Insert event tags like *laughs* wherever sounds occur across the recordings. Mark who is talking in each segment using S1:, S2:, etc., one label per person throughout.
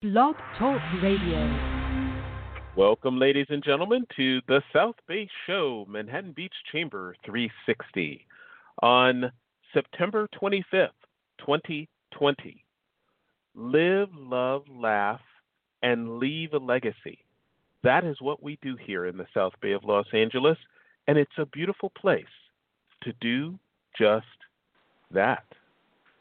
S1: Blog Talk Radio.
S2: Welcome, ladies and gentlemen, to the South Bay Show, Manhattan Beach Chamber 360, on September 25th, 2020. Live, love, laugh, and leave a legacy. That is what we do here in the South Bay of Los Angeles, and it's a beautiful place to do just that.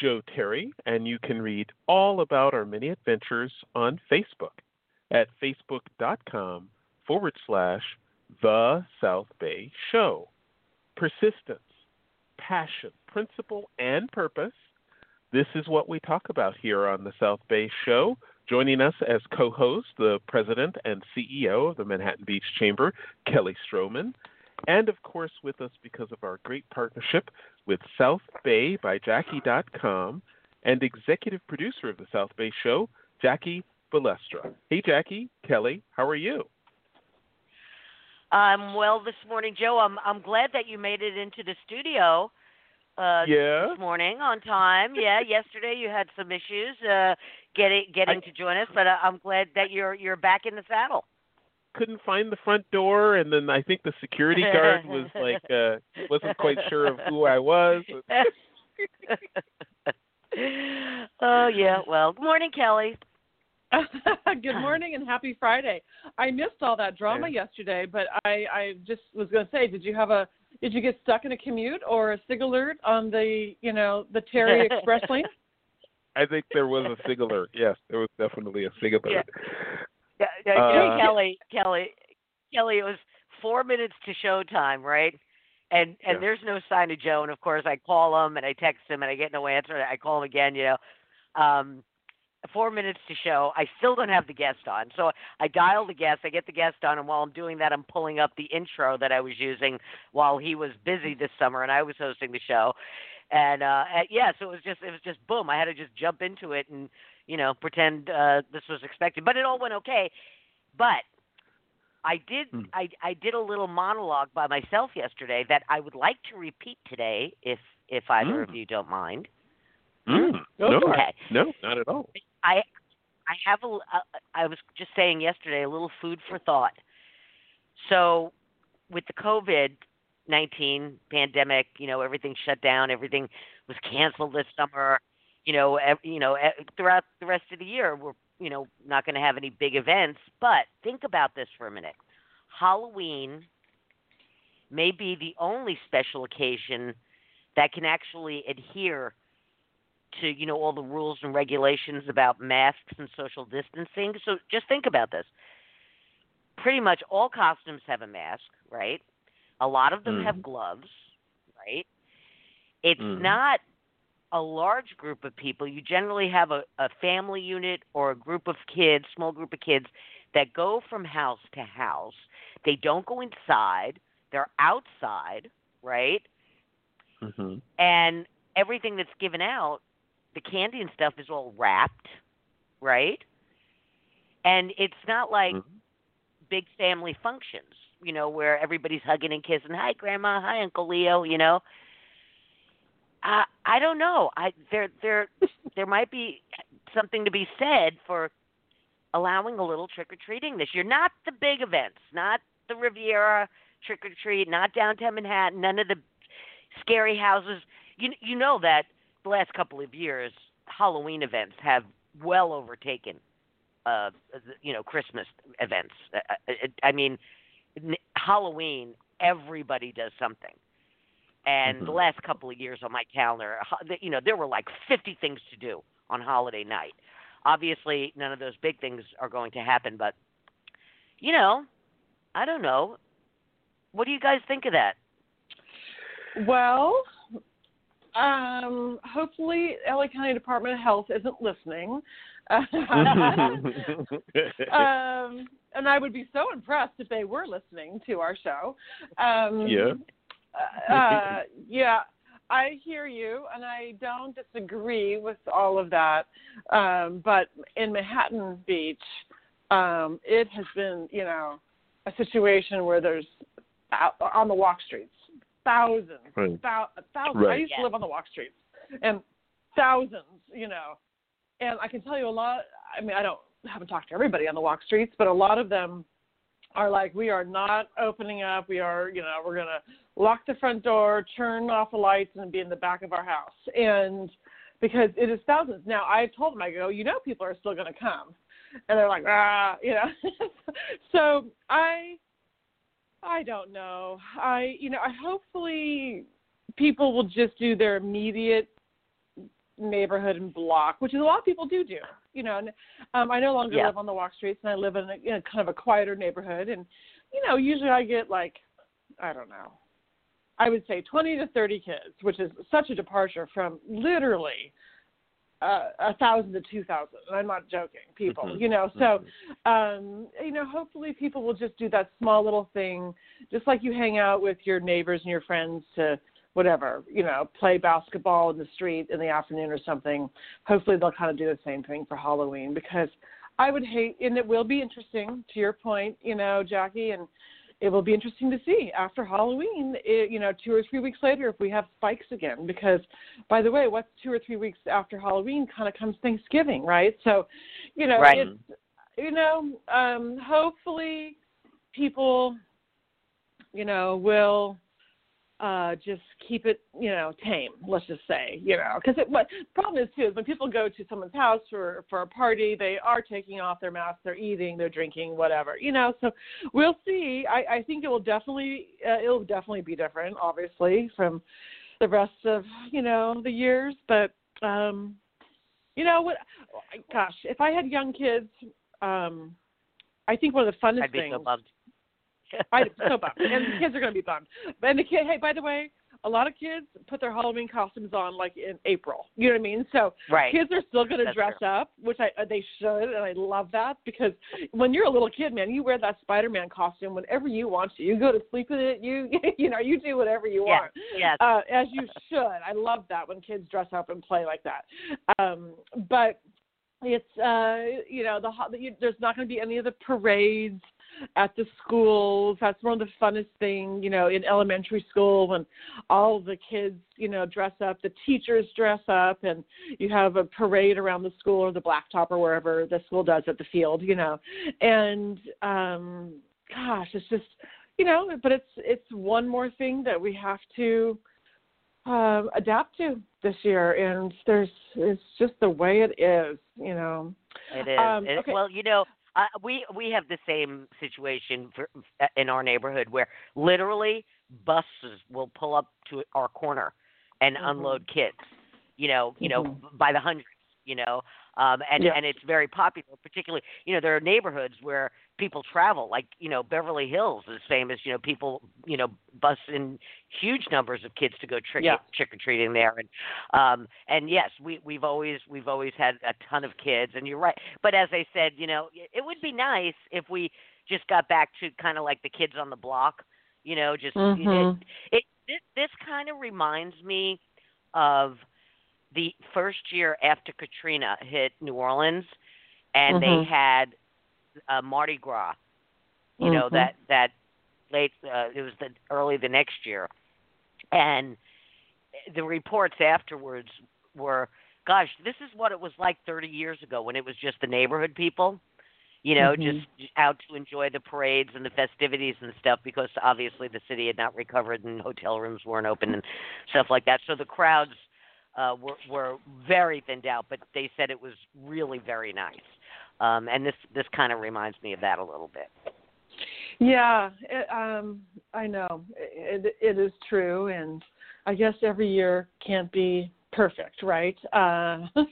S2: Joe Terry, and you can read all about our many adventures on Facebook at facebook.com forward slash The South Bay Show. Persistence, passion, principle, and purpose. This is what we talk about here on the South Bay Show. Joining us as co host, the president and CEO of the Manhattan Beach Chamber, Kelly Stroman. And of course, with us because of our great partnership with South Bay by Jackie.com and executive producer of the South Bay Show, Jackie Balestra. Hey, Jackie, Kelly, how are you?
S3: I'm well this morning, Joe. I'm I'm glad that you made it into the studio uh
S2: yeah.
S3: this morning on time. Yeah, *laughs* yesterday you had some issues uh getting getting
S2: I,
S3: to join us, but uh, I'm glad that you're you're back in the saddle.
S2: Couldn't find the front door, and then I think the security guard was *laughs* like uh wasn't quite sure of who I was. *laughs*
S3: oh yeah. Well, good morning, Kelly. *laughs*
S4: Good morning and happy Friday. I missed all that drama
S2: Yeah.
S4: yesterday, but I, I just was going to say, did you have a did you get stuck in a commute or a sig alert on the you know the Terry Express lane?
S2: I think there was a sig alert. Yes, there was definitely a sig alert.
S3: Yeah, yeah, you know,
S2: Uh,
S3: Kelly, Kelly, Kelly. It was four minutes to showtime, right? And and
S2: Yeah.
S3: there's no sign of Joe. And of course, I call him and I text him and I get no answer. I call him again. You know, um, four minutes to show. I still don't have the guest on, so I dial the guest. I get the guest on, and while I'm doing that, I'm pulling up the intro that I was using while he was busy this summer and I was hosting the show. And uh and yeah, so it was just it was just boom. I had to just jump into it and you know pretend uh this was expected, but it all went okay. But I did
S2: Hmm.
S3: I I did a little monologue by myself yesterday that I would like to repeat today if if either of
S2: Mm.
S3: you don't mind.
S2: Mm,
S4: Go
S2: no.
S3: Okay.
S2: no, not at all.
S3: I I have a uh, I was just saying yesterday a little food for thought. So with the COVID nineteen pandemic, you know everything shut down, everything was canceled this summer. You know, ev- you know throughout the rest of the year, we're you know not going to have any big events. But think about this for a minute. Halloween may be the only special occasion that can actually adhere to you know all the rules and regulations about masks and social distancing. So just think about this. Pretty much all costumes have a mask, right? A lot of them
S2: Mhm.
S3: have gloves, right? It's
S2: Mhm.
S3: not a large group of people. You generally have a, a family unit or a group of kids, small group of kids that go from house to house. They don't go inside. They're outside, right?
S2: hmm
S3: and everything that's given out, the candy and stuff is all wrapped, right? And it's not like
S2: Mhm.
S3: big family functions, you know, where everybody's hugging and kissing. Hi, Grandma. Hi, Uncle Leo. You know. I I don't know. I there there *laughs* there might be something to be said for allowing a little trick or treating this year. Not the big events, not the Riviera trick or treat, not downtown Manhattan, none of the scary houses. You you know that the last couple of years Halloween events have well overtaken uh, you know, Christmas events. Uh, uh, I mean, Halloween, everybody does something. And
S2: mm-hmm.
S3: the last couple of years on my calendar, you know, there were like 50 things to do on holiday night. Obviously, none of those big things are going to happen, but you know, I don't know. What do you guys think of that?
S4: Well, um, hopefully, LA County Department of Health isn't listening. *laughs* *laughs* um, and I would be so impressed if they were listening to our show. Um,
S2: yeah. *laughs*
S4: uh, yeah, I hear you, and I don't disagree with all of that. Um, but in Manhattan Beach, um, it has been, you know, a situation where there's out, on the walk streets thousands, right. thou, thousands. Right. I used to live on the walk streets, and thousands, you know. And I can tell you a lot. I mean, I don't haven't talked to everybody on the walk streets, but a lot of them are like, we are not opening up. We are, you know, we're gonna lock the front door, turn off the lights, and be in the back of our house. And because it is thousands. Now I told them, I go, you know, people are still gonna come, and they're like, ah, *laughs* you know. *laughs* so I I don't know. I you know, I hopefully people will just do their immediate neighborhood and block, which is a lot of people do do. You know, and um, I no longer
S3: yeah.
S4: live on the walk streets, and I live in a, in a kind of a quieter neighborhood. And you know, usually I get like, I don't know, I would say 20 to 30 kids, which is such a departure from literally uh, a thousand to two thousand. And I'm not joking, people.
S2: Mm-hmm.
S4: You know, so
S2: mm-hmm.
S4: um, you know, hopefully people will just do that small little thing, just like you hang out with your neighbors and your friends to whatever, you know, play basketball in the street in the afternoon or something. Hopefully they'll kind of do the same thing for Halloween because I would hate, and it will be interesting to your point, you know, Jackie, and it will be interesting to see after Halloween, it, you know, two or three weeks later if we have spikes again. Because, by the way, what's two or three weeks after Halloween kind of comes Thanksgiving, right? So, you know,
S3: right.
S4: it's, you know, um, hopefully people, you know, will uh, just keep it, you know, tame. Let's just say, you know, because what problem is too is when people go to someone's house for for a party, they are taking off their masks, they're eating, they're drinking, whatever, you know. So we'll see. I, I think it will definitely uh, it will definitely be different, obviously, from the rest of you know the years. But um, you know what? Gosh, if I had young kids, um, I think one of the funnest things
S3: I'd be
S4: things.
S3: So bummed *laughs*
S4: I'm so bummed, and the kids are going to be bummed. And the kid, hey, by the way, a lot of kids put their Halloween costumes on like in April. You know what I mean? So
S3: right.
S4: kids are still going to dress
S3: true.
S4: up, which I uh, they should, and I love that because when you're a little kid, man, you wear that Spider-Man costume whenever you want to. You go to sleep in it. You *laughs* you know you do whatever you
S3: yes.
S4: want.
S3: Yes.
S4: Uh, as you should. I love that when kids dress up and play like that. Um, but it's uh you know the there's not going to be any of the parades at the schools. That's one of the funnest things, you know, in elementary school when all the kids, you know, dress up, the teachers dress up, and you have a parade around the school or the blacktop or wherever the school does at the field, you know. And um gosh, it's just, you know, but it's it's one more thing that we have to um, adapt to this year, and there's it's just the way it is, you know.
S3: It is.
S4: Um,
S3: it,
S4: okay.
S3: Well, you know, uh, we we have the same situation for, uh, in our neighborhood where literally buses will pull up to our corner and
S4: mm-hmm.
S3: unload kids. You know, you
S4: mm-hmm.
S3: know, by the hundreds. You know, um, and
S4: yeah.
S3: and it's very popular. Particularly, you know, there are neighborhoods where people travel, like you know, Beverly Hills is famous. You know, people you know bus in huge numbers of kids to go trick
S4: yeah.
S3: trick or treating there, and um, and yes, we we've always we've always had a ton of kids, and you're right. But as I said, you know, it would be nice if we just got back to kind of like the kids on the block. You know, just
S4: mm-hmm.
S3: it, it this, this kind of reminds me of the first year after Katrina hit New Orleans, and
S4: mm-hmm.
S3: they had uh, Mardi Gras. You
S4: mm-hmm.
S3: know that that late uh, it was the early the next year, and the reports afterwards were, gosh, this is what it was like 30 years ago when it was just the neighborhood people. You know,
S4: mm-hmm.
S3: just out to enjoy the parades and the festivities and stuff because obviously the city had not recovered and hotel rooms weren't open and stuff like that. So the crowds uh, were were very thinned out, but they said it was really very nice. Um, and this this kind of reminds me of that a little bit.
S4: Yeah, it, um, I know it, it is true, and I guess every year can't be perfect, right? Uh, *laughs*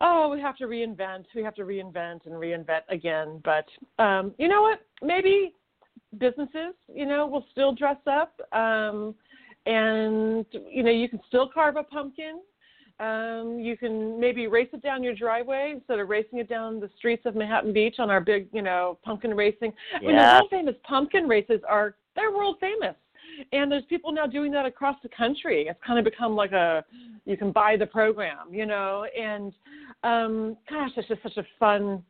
S4: oh, we have to reinvent. We have to reinvent and reinvent again. But um, you know what? Maybe businesses, you know, will still dress up, um, and you know, you can still carve a pumpkin. Um, you can maybe race it down your driveway instead of racing it down the streets of Manhattan Beach on our big, you know, pumpkin racing. I mean, the world famous pumpkin races are they're world famous and there's people now doing that across the country. It's kind of become like a you can buy the program, you know, and um gosh, it's just such a fun,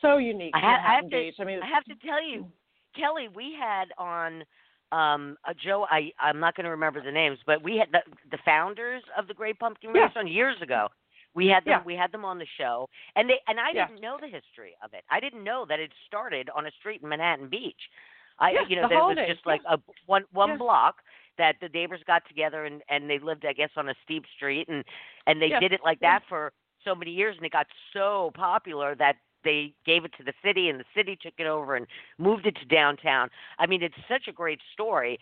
S4: so unique.
S3: I, ha- I have to.
S4: Beach. I mean,
S3: I have to tell you, Kelly, we had on um uh, Joe. I I'm not going to remember the names, but we had the the founders of the Great Pumpkin
S4: Yeah.
S3: Race on years ago. We had them.
S4: Yeah.
S3: We had them on the show, and they and I
S4: Yeah.
S3: didn't know the history of it. I didn't know that it started on a street in Manhattan Beach. I
S4: Yeah,
S3: you know
S4: the
S3: that it was just like a one one block that the neighbors got together and and they lived I guess on a steep street and and they did it like that for so many years and it got so popular that they gave it to the city and the city took it over and moved it to downtown. I mean, it's such a great story,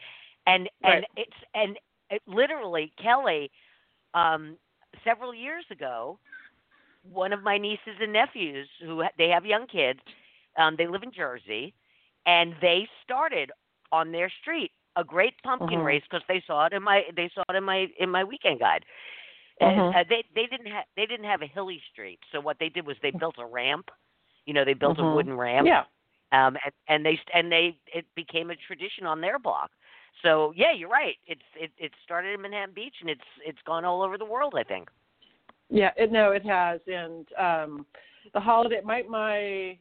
S3: and and it's and it, literally Kelly, um, several years ago, one of my nieces and nephews who they have young kids, um, they live in Jersey, and they started on their street a great pumpkin
S4: Mhm.
S3: race because they saw it in my they saw it in my in my weekend guide. And,
S4: Mhm.
S3: uh, they they didn't have they didn't have a hilly street, so what they did was they built a ramp. You know, they built a
S4: Mhm.
S3: wooden ramp.
S4: yeah,
S3: Um, and, and they and they it became a tradition on their block. So yeah, you're right. It's it it started in Manhattan Beach and it's it's gone all over the world. I think.
S4: yeah. It, no, it has, and um the holiday. My my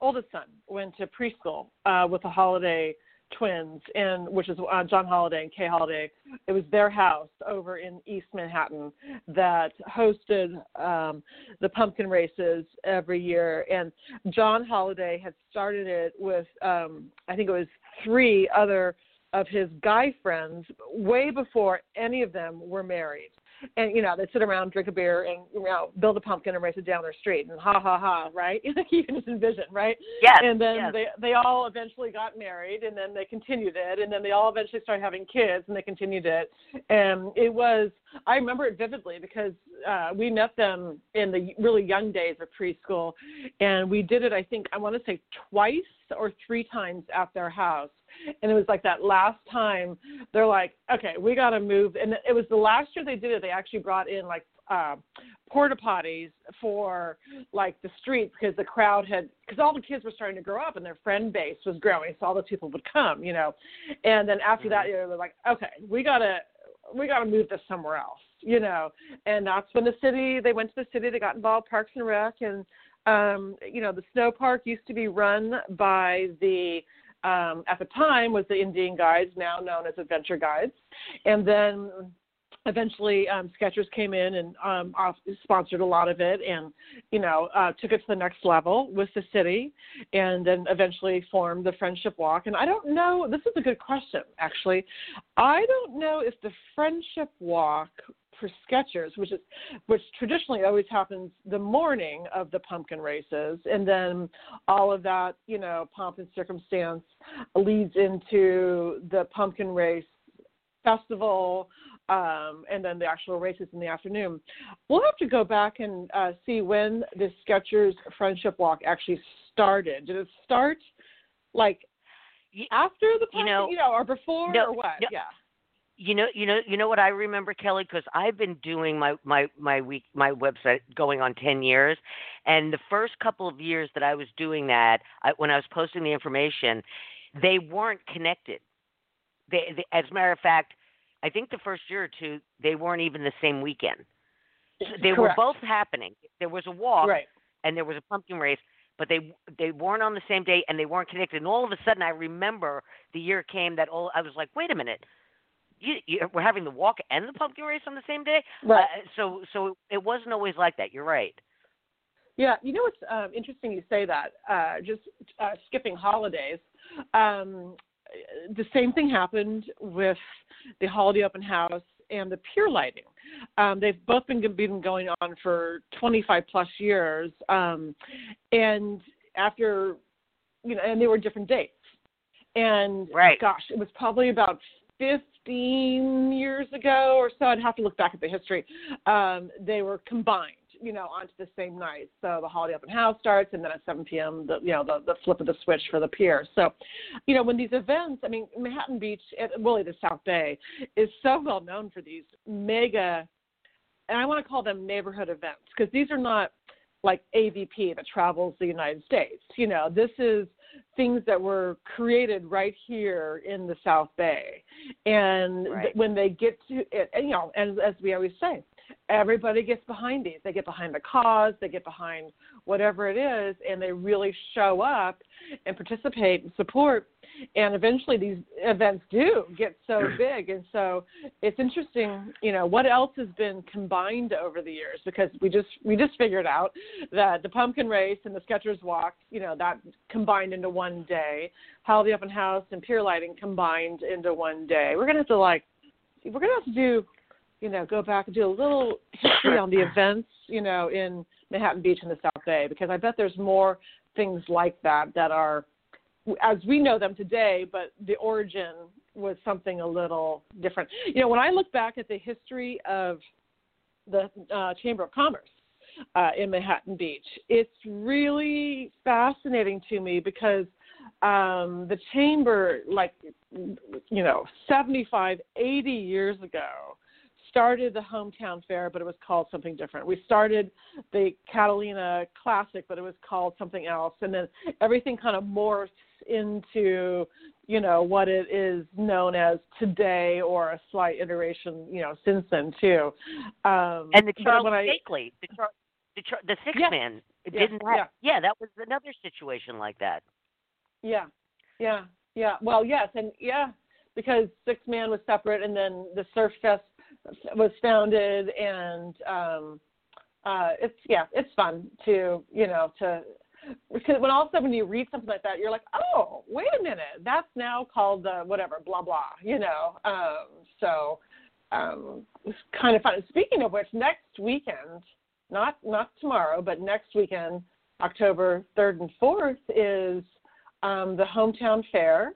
S4: oldest son went to preschool uh with a holiday twins and which is uh, John Holiday and Kay Holiday. It was their house over in East Manhattan that hosted um the pumpkin races every year and John Holiday had started it with um I think it was three other of his guy friends way before any of them were married. And you know, they'd sit around, drink a beer, and you know, build a pumpkin and race it down their street, and ha ha ha, right? *laughs* you can just envision, right?
S3: Yes.
S4: and then
S3: yes.
S4: they they all eventually got married and then they continued it and then they all eventually started having kids and they continued it and it was i remember it vividly because uh we met them in the really young days of preschool and we did it i think i want to say twice or three times at their house. And it was like that last time they're like okay we got to move. And it was the last year they did it they actually brought in like uh porta potties for like the streets because the crowd had because all the kids were starting to grow up and their friend base was growing so all the people would come you know. And then after that you know, they're like okay we gotta we gotta move this somewhere else you know. And that's when the city they went to the city they got involved parks and rec and um you know the snow park used to be run by the um at the time was the indian guides now known as adventure guides. And then eventually um Skechers came in and um off- sponsored a lot of it and you know uh took it to the next level with the city and then eventually formed the friendship walk. And i don't know this is a good question actually. I don't know if the friendship walk for Skechers which is which traditionally always happens the morning of the pumpkin races and then all of that you know pomp and circumstance leads into the pumpkin race festival um, and then the actual races in the afternoon. We'll have to go back and uh, see when the Skechers Friendship Walk actually started. Did it start like after the
S3: you know-
S4: you know, or before,
S3: no,
S4: or what?
S3: no.
S4: Yeah.
S3: You know, you know, you know what I remember, Kelly, because I've been doing my my my week my website going on ten years, and the first couple of years that I was doing that, I, when I was posting the information, they weren't connected. They, they, as a matter of fact, I think the first year or two they weren't even the same weekend. They were both happening. There was a walk
S4: Right.
S3: and there was a pumpkin race, but they they weren't on the same day and they weren't connected. And all of a sudden, I remember the year came that all I was like, wait a minute, you, you we're having the walk and the pumpkin race on the same day.
S4: Right.
S3: Uh, so so it wasn't always like that. You're right.
S4: Yeah, you know what's um, interesting you say that. Uh, just uh, skipping holidays. Um, the same thing happened with the holiday open house and the pier lighting. Um, they've both been been going on for 25 plus years, um, and after you know, and they were different dates. And
S3: right.
S4: gosh, it was probably about 15 years ago or so. I'd have to look back at the history. Um, they were combined you know, onto the same night. So the holiday open house starts, and then at 7 p.m. the you know the the flip of the switch for the pier. So, you know, when these events, I mean, Manhattan Beach, really the South Bay, is so well known for these mega, and I want to call them neighborhood events because these are not like AVP that travels the United States. You know, this is things that were created right here in the South Bay, and
S3: right.
S4: th- when they get to it, and, you know, and as we always say, everybody gets behind these. They get behind the cause, they get behind whatever it is, and they really show up and participate and support. And eventually, these events do get so *clears throat* big. And so, it's interesting, you know, what else has been combined over the years because we just we just figured out that the pumpkin race and the Skechers walk, you know, that combined into one day. Holiday Open House and pier lighting combined into one day. We're gonna have to like, we're gonna have to do you know, go back and do a little history on the events, you know, in Manhattan Beach and the South Bay because I bet there's more things like that that are as we know them today, but the origin was something a little different. You know, when I look back at the history of the uh, Chamber of Commerce uh, in Manhattan Beach, it's really fascinating to me because um, the chamber, like, you know, 75, 80 years ago, started the hometown fair, but it was called something different. We started the Catalina Classic, but it was called something else, and then everything kind of morphs into you know what it is known as today, or a slight iteration, you know, since then too. Um,
S3: and the Charles Saikley, the, the, the six
S4: yeah,
S3: man,
S4: yeah,
S3: didn't have,
S4: yeah.
S3: yeah, that was another situation like that.
S4: Yeah, yeah, yeah. Well, yes, and yeah, because Six Man was separate, and then the Surf Fest was founded, and um, uh, it's yeah, it's fun to you know to because when all of a sudden when you read something like that, you're like, oh, wait a minute, that's now called uh, whatever, blah blah, you know. Um, so um, it's kind of fun. Speaking of which, next weekend, not not tomorrow, but next weekend, October third and fourth is um, the hometown fair,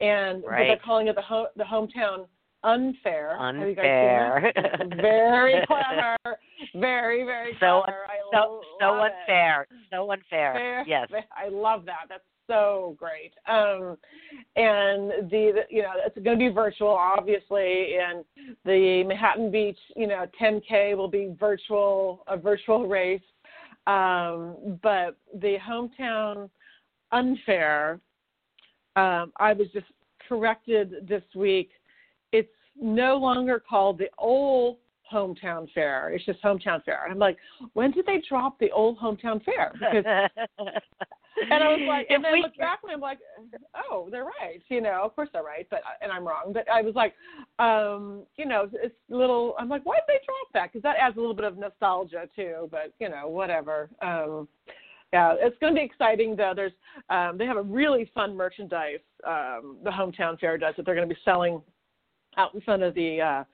S4: and
S3: right.
S4: they're calling it the ho- the hometown unfair.
S3: Unfair.
S4: very *laughs* clever. Very, very
S3: so,
S4: clever.
S3: So, so unfair.
S4: It.
S3: So unfair.
S4: Fair.
S3: Yes.
S4: I love that. That's so great. Um, and the, the you know it's going to be virtual, obviously, and the Manhattan Beach you know 10K will be virtual, a virtual race. Um, but the hometown unfair, um, I was just corrected this week no longer called the old hometown fair. It's just hometown fair. And I'm like, when did they drop the old hometown fair? Because, *laughs* and I was like, and then I looked back and I'm like, oh, they're right. You know, of course they're right, but and I'm wrong. But I was like, um, you know, it's little. I'm like, why did they drop that? Because that adds a little bit of nostalgia too. But you know, whatever. Um, yeah, it's going to be exciting though. There's um, they have a really fun merchandise. Um, the hometown fair does that they're going to be selling out in front of the uh,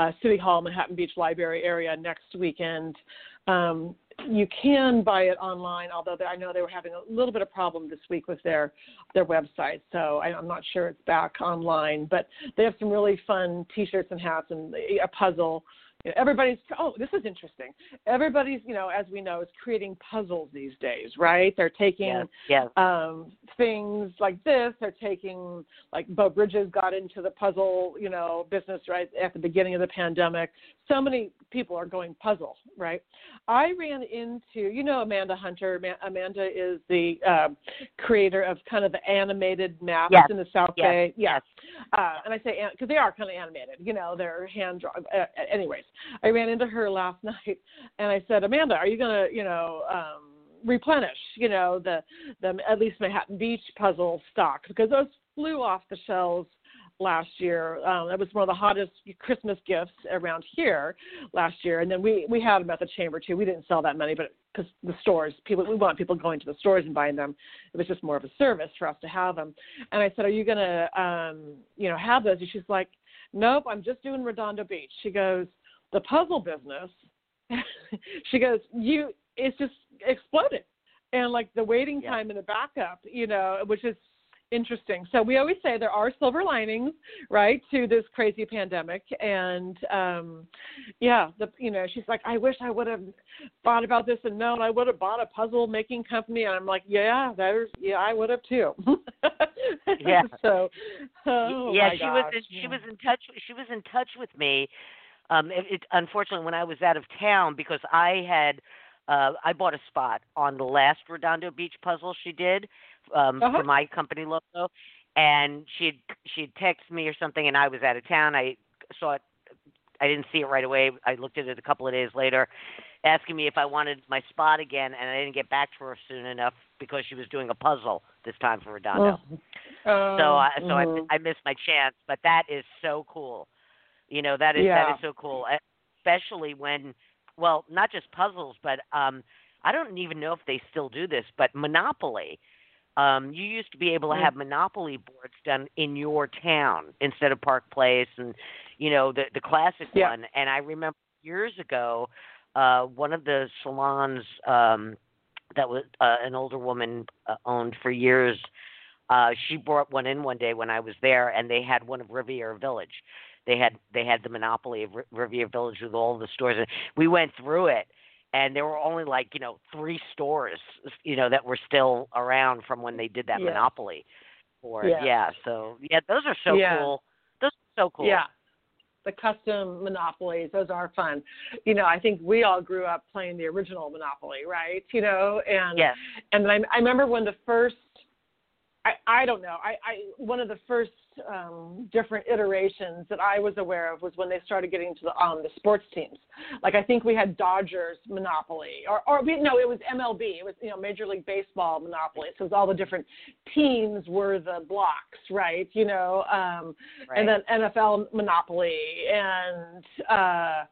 S4: uh, City Hall, Manhattan Beach Library area next weekend. Um, you can buy it online, although I know they were having a little bit of problem this week with their their website, so I, I'm not sure it's back online. But they have some really fun T-shirts and hats and a puzzle everybody's oh this is interesting. Everybody's you know as we know is creating puzzles these days right? They're taking
S3: yes, yes.
S4: Um, things like this they're taking like Beau Bridges got into the puzzle you know business right at the beginning of the pandemic. So many people are going puzzle right? I ran into you know amanda hunter. Amanda is the uh, creator of kind of the animated maps
S3: yes,
S4: in the south bay.
S3: Yes.
S4: Uh, and i say because they are kind of animated you know they're hand drawn uh, anyways I ran into her last *laughs* night and I said, Amanda, are you gonna, you know, um, replenish, you know, the the at least Manhattan Beach puzzle stock because those flew off the shelves last year. Um, that was one of the hottest Christmas gifts around here last year, and then we we had them at the chamber too. We didn't sell that many, but because the stores, people, we want people going to the stores and buying them. It was just more of a service for us to have them. And I said, "Are you gonna, um, you know, have those?" And she's like, nope, I'm just doing Redondo Beach. She goes, the puzzle business. *laughs* she goes, you, it's just exploded, and like the waiting
S3: Yeah.
S4: time and the backup, you know, which is interesting. So we always say there are silver linings, right, to this crazy pandemic. And um yeah, the you know, she's like, I wish I would have thought about this and known I would have bought a puzzle making company. And I'm like, yeah, there's yeah, I would have too. *laughs*
S3: Yeah.
S4: So, oh
S3: yeah, she was in, she
S4: yeah.
S3: was in touch. She was in touch with me. Um, it, it unfortunately when I was out of town because I had uh I bought a spot on the last Redondo Beach puzzle she did um
S4: Uh-huh.
S3: for my company logo, and she had she had texted me or something, and I was out of town. I saw it. I didn't see it right away. I looked at it a couple of days later, asking me if I wanted my spot again, and I didn't get back to her soon enough because she was doing a puzzle this time for Redondo.
S4: Oh,
S3: So I so
S4: mhm.
S3: I I missed my chance, but that is so cool. You know that is
S4: Yeah.
S3: that is so cool, especially when well not just puzzles, but um I don't even know if they still do this, but Monopoly. Um, you used to be able to
S4: Mm.
S3: have Monopoly boards done in your town instead of Park Place, and you know the the classic
S4: Yeah.
S3: one. And I remember years ago, uh, one of the salons um, that was uh, an older woman uh, owned for years uh she brought one in one day when I was there and they had one of Riviera Village. They had they had the monopoly of R- Riviera Village with all the stores and we went through it and there were only like, you know, 3 stores, you know, that were still around from when they did that
S4: Yeah.
S3: monopoly for.
S4: Yeah.
S3: Yeah, so yeah, those are so
S4: Yeah.
S3: cool. Those are so cool.
S4: Yeah. The custom monopolies, those are fun. You know, I think we all grew up playing the original Monopoly, right? You know, and
S3: Yes.
S4: and I, I remember when the first I, I don't know. I, I one of the first um, different iterations that I was aware of was when they started getting to the um, the sports teams. Like I think we had Dodgers Monopoly, or or we, no, it was MLB. It was you know Major League Baseball Monopoly. So it was all the different teams were the blocks, right? You know, um,
S3: Right.
S4: and then NFL Monopoly, and uh,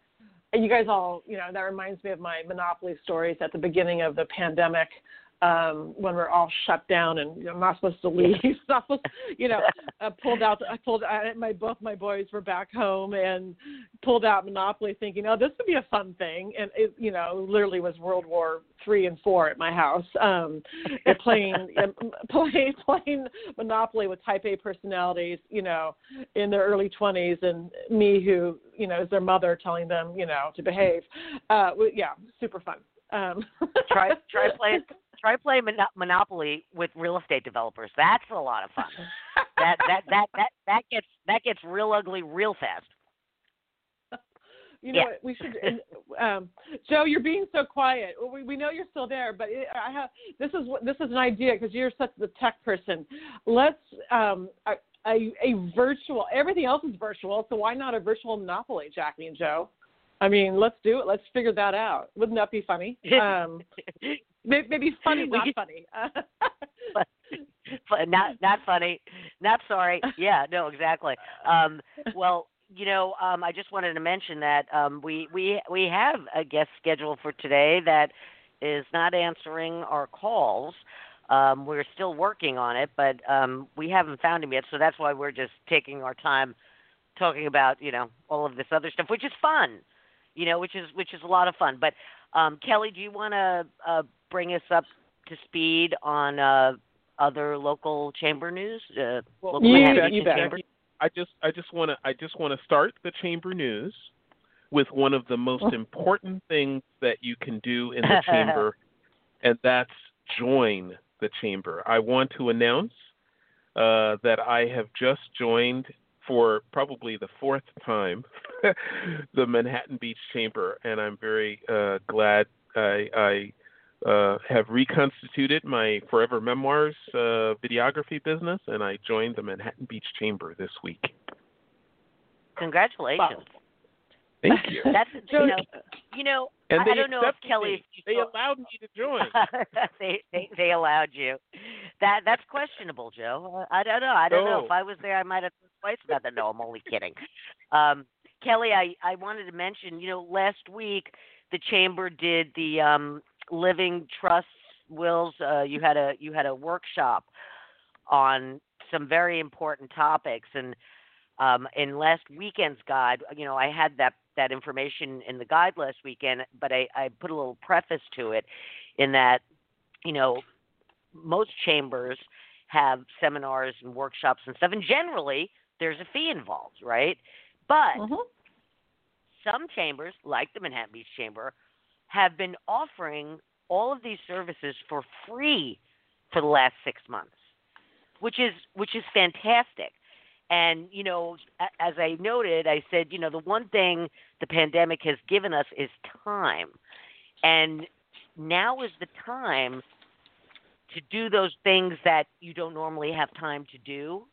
S4: and you guys all, you know, that reminds me of my Monopoly stories at the beginning of the pandemic. Um, when we're all shut down and you know, I'm not supposed to leave, *laughs* not supposed, you know, *laughs* I pulled out. I pulled. I, my both my boys were back home and pulled out Monopoly, thinking, "Oh, this would be a fun thing." And it, you know, literally was World War three and four at my house. Um, *laughs* and playing playing playing Monopoly with Type A personalities, you know, in their early twenties, and me who you know is their mother telling them, you know, to behave. Uh, yeah, super fun. Um,
S3: try try play try play Mono- Monopoly with real estate developers. That's a lot of fun. *laughs* That that that that that gets that gets real ugly real fast. *laughs*
S4: You know
S3: Yeah.
S4: what? We should. Um, Joe, you're being so quiet. We, we know you're still there, but it, I have. This is this is an idea because you're such the tech person. Let's um, a, a, a virtual. Everything else is virtual, so why not a virtual monopoly, Jackie and Joe? I mean, let's do it. Let's figure that out. Wouldn't that be funny? *laughs* Um, maybe, maybe funny, not funny. *laughs*
S3: Fu- not not funny, not sorry. Yeah, no, exactly. Um, well, you know, um, I just wanted to mention that um, we we we have a guest scheduled for today that is not answering our calls. Um, we're still working on it, but um, we haven't found him yet. So that's why we're just taking our time talking about you know all of this other stuff, which is fun. You know, which is which is a lot of fun. But um, Kelly, do you want to uh, bring us up to speed on uh, other local chamber news? Uh,
S4: Well,
S3: local
S4: you bet, you bet.
S3: chamber.
S2: I just I just want to I just want to start the chamber news with one of the most important things that you can do in the *laughs* chamber, and that's join the chamber. I want to announce uh, that I have just joined for probably the fourth time *laughs* the Manhattan Beach Chamber, and I'm very uh, glad I, I uh, have reconstituted my Forever Memoirs uh, videography business, and I joined the Manhattan Beach Chamber this week.
S3: Congratulations.
S2: Thank you. *laughs*
S3: That's
S4: Joe,
S3: you know, you know
S2: and
S3: I,
S2: they
S3: I don't know if Kelly.
S2: me. They allowed me to join. *laughs*
S3: they, they they allowed you. That that's questionable, Joe. I don't know. I don't know
S2: Oh.
S3: if I was there. I might have twice about that. No, I'm only kidding. Um, Kelly, I I wanted to mention. You know, last week the chamber did the um, living trusts wills. Uh, you had a you had a workshop on some very important topics and. Um, in last weekend's guide, you know, I had that that information in the guide last weekend, but I, I put a little preface to it in that, you know, most chambers have seminars and workshops and stuff, and generally there's a fee involved, right? But
S4: Mhm.
S3: some chambers, like the Manhattan Beach Chamber, have been offering all of these services for free for the last six months, which is which is fantastic. And you know, as I noted, I said, you know, the one thing the pandemic has given us is time, and now is the time to do those things that you don't normally have time to do.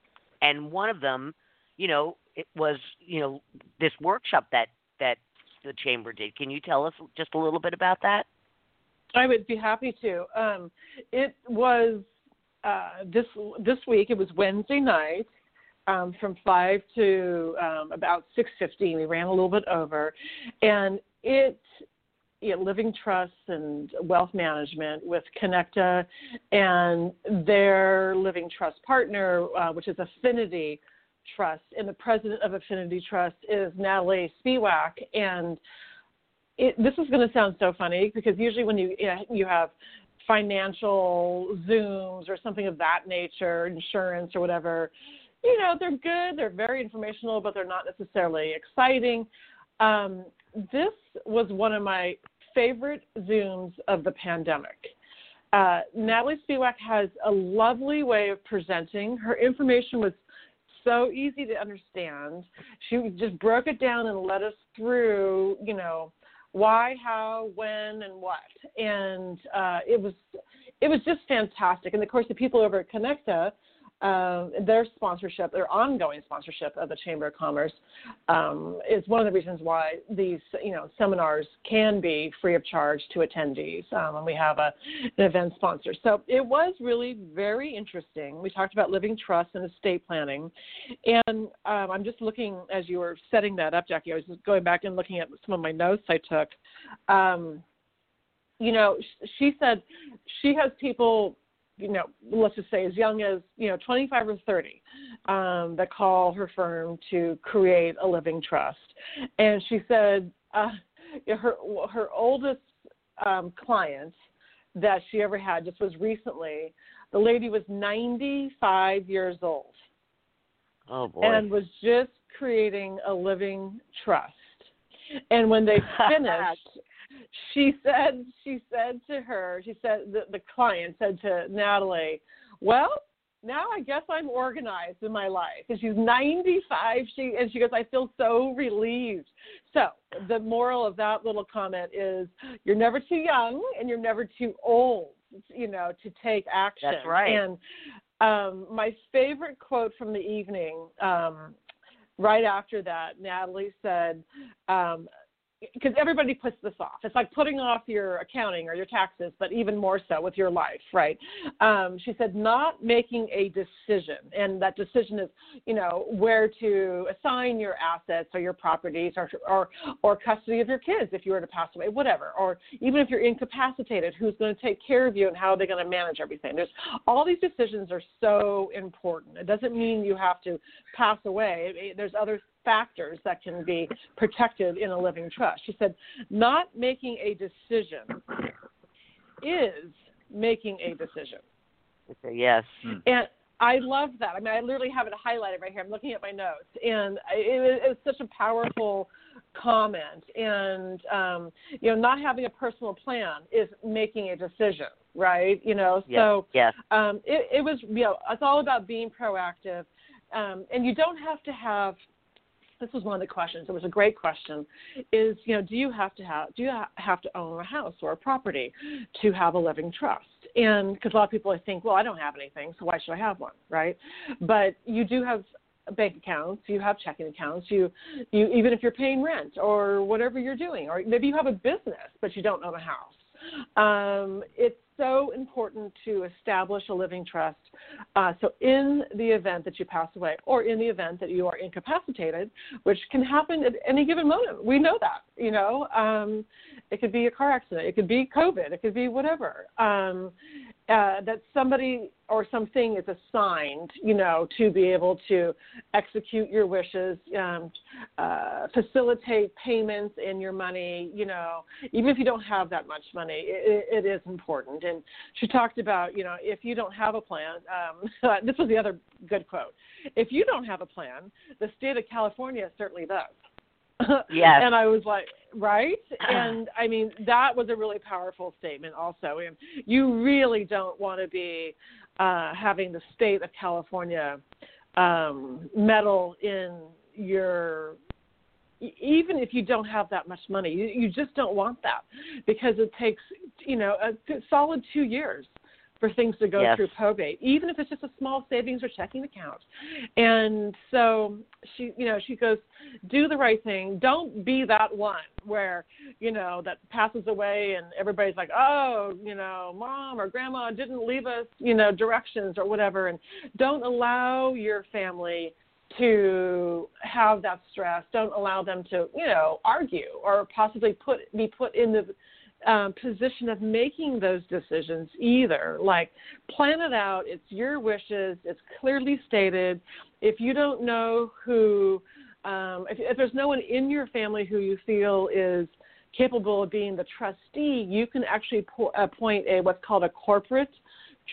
S3: And one of them, you know, it was you know this workshop that that the chamber did. Can you tell us just a little bit about that?
S4: I would be happy to. Um, it was uh, this this week. It was Wednesday night um, from five to um, about six fifteen. We ran a little bit over, and it you know, living trusts and wealth management with Kinecta and their living trust partner, uh, which is Affinity Trust, and the president of Affinity Trust is Natalie Spiewak, and it, this is going to sound so funny because usually when you you have financial zooms or something of that nature, insurance or whatever, you know they're good, they're very informational, but they're not necessarily exciting. Um, this was one of my favorite zooms of the pandemic. Uh, Natalie Spiewak has a lovely way of presenting. Her information was so easy to understand. She just broke it down and led us through, you know, why, how, when, and what. And uh, it was it was just fantastic. And of course, the people over at Kinecta, uh, their sponsorship, their ongoing sponsorship of the Chamber of Commerce, um, is one of the reasons why these you know seminars can be free of charge to attendees. Um, and we have a, an event sponsor, so it was really very interesting. We talked about living trust and estate planning, and um, I'm just looking as you were setting that up, Jackie. I was just going back and looking at some of my notes I took. Um, you know, she said she has people you know, let's just say as young as, you know, 25 or 30 um, that call her firm to create a living trust. And she said uh, her, her oldest um, client that she ever had just was recently, the lady was 95 years old
S3: Oh boy.
S4: and was just creating a living trust. And when they *laughs* finished, she said she said to her, she said the, the client said to Natalie, "Well, now I guess I'm organized in my life." And she's 95. She and she goes, "I feel so relieved." So the moral of that little comment is, you're never too young and you're never too old, you know, to take action.
S3: That's right.
S4: And um, my favorite quote from the evening, um, right after that, Natalie said, um, because everybody puts this off. It's like putting off your accounting or your taxes, but even more so with your life, right? Um, she said, not making a decision, and that decision is, you know, where to assign your assets or your properties or or or custody of your kids if you were to pass away, whatever, or even if you're incapacitated, who's going to take care of you and how are they going to manage everything. There's all these decisions are so important. It doesn't mean you have to pass away. There's other factors that can be protected in a living trust. She said, not making a decision is making a decision.
S3: Okay, yes.
S4: And I love that. I mean, I literally have it highlighted right here. I'm looking at my notes, and it, it was such a powerful comment. And um, you know, not having a personal plan is making a decision, right? You know,
S3: Yes.
S4: so
S3: yes.
S4: um, it, it was you know it's all about being proactive um, and you don't have to have this was one of the questions it was a great question is you know do you have to have do you have to own a house or a property to have a living trust? And because a lot of people I think well i don't have anything so why should i have one right? But you do have bank accounts you have checking accounts you you even if you're paying rent or whatever you're doing or maybe you have a business but you don't own a house. Um, it's so important to establish a living trust. Uh, so, in the event that you pass away, or in the event that you are incapacitated, which can happen at any given moment, we know that. You know, um, it could be a car accident, it could be COVID, it could be whatever. Um, uh, that somebody or something is assigned, you know, to be able to execute your wishes, um, uh, facilitate payments in your money, you know, even if you don't have that much money, it, it is important. And she talked about, you know, if you don't have a plan, um, *laughs* this was the other good quote. If you don't have a plan, the state of California certainly does.
S3: Yes.
S4: and I was like, right? *sighs* And I mean, that was a really powerful statement also. And you really don't want to be uh, having the state of California um, meddle in your even if you don't have that much money, you, you just don't want that because it takes, you know, a solid two years for things to go
S3: yes.
S4: through probate, even if it's just a small savings or checking account. And so she, you know, she goes, do the right thing. Don't be that one where, you know, that passes away and everybody's like, oh, you know, mom or grandma didn't leave us, you know, directions or whatever. And don't allow your family to have that stress. Don't allow them to, you know, argue or possibly put be put in the um, position of making those decisions either. Like, plan it out. It's your wishes. It's clearly stated. If you don't know who, um, if, if there's no one in your family who you feel is capable of being the trustee, you can actually po- appoint a what's called a corporate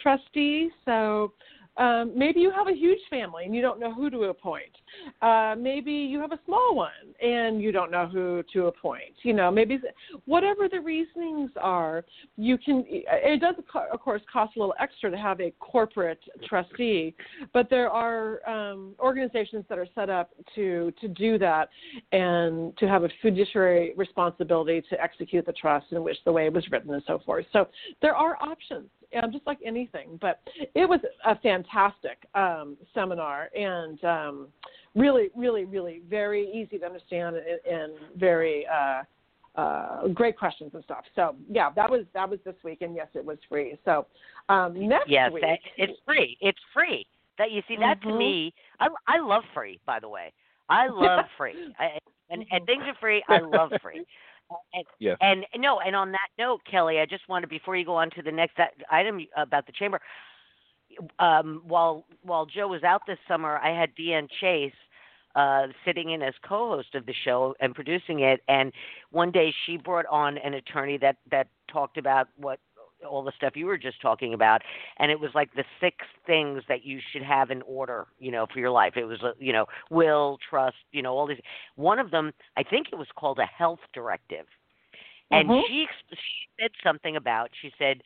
S4: trustee. So um, maybe you have a huge family and you don't know who to appoint. Uh, maybe you have a small one and you don't know who to appoint. You know, maybe whatever the reasonings are, you can. It does, of course, cost a little extra to have a corporate trustee, but there are um, organizations that are set up to to do that and to have a fiduciary responsibility to execute the trust in which the way it was written and so forth. So there are options um, just like anything. But it was a fantastic um, seminar and um, really, really, really very easy to understand and, and very uh, uh, great questions and stuff. So yeah, that was that was this week, and yes, it was free. So um, next
S3: yes,
S4: week,
S3: it's free. It's free. That you see that
S4: mm-hmm.
S3: to me, I I love free. By the way, I love *laughs* free. I, and, and things are free. I love free. *laughs* And,
S2: yes.
S3: and no, and on that note, Kelly, I just wanted before you go on to the next item about the chamber. Um, while while Joe was out this summer, I had Deanne Chase uh, sitting in as co-host of the show and producing it. And one day she brought on an attorney that that talked about what all the stuff you were just talking about and it was like the six things that you should have in order you know for your life it was uh, you know will trust you know all these one of them i think it was called a health directive and
S4: mm-hmm.
S3: she, she said something about she said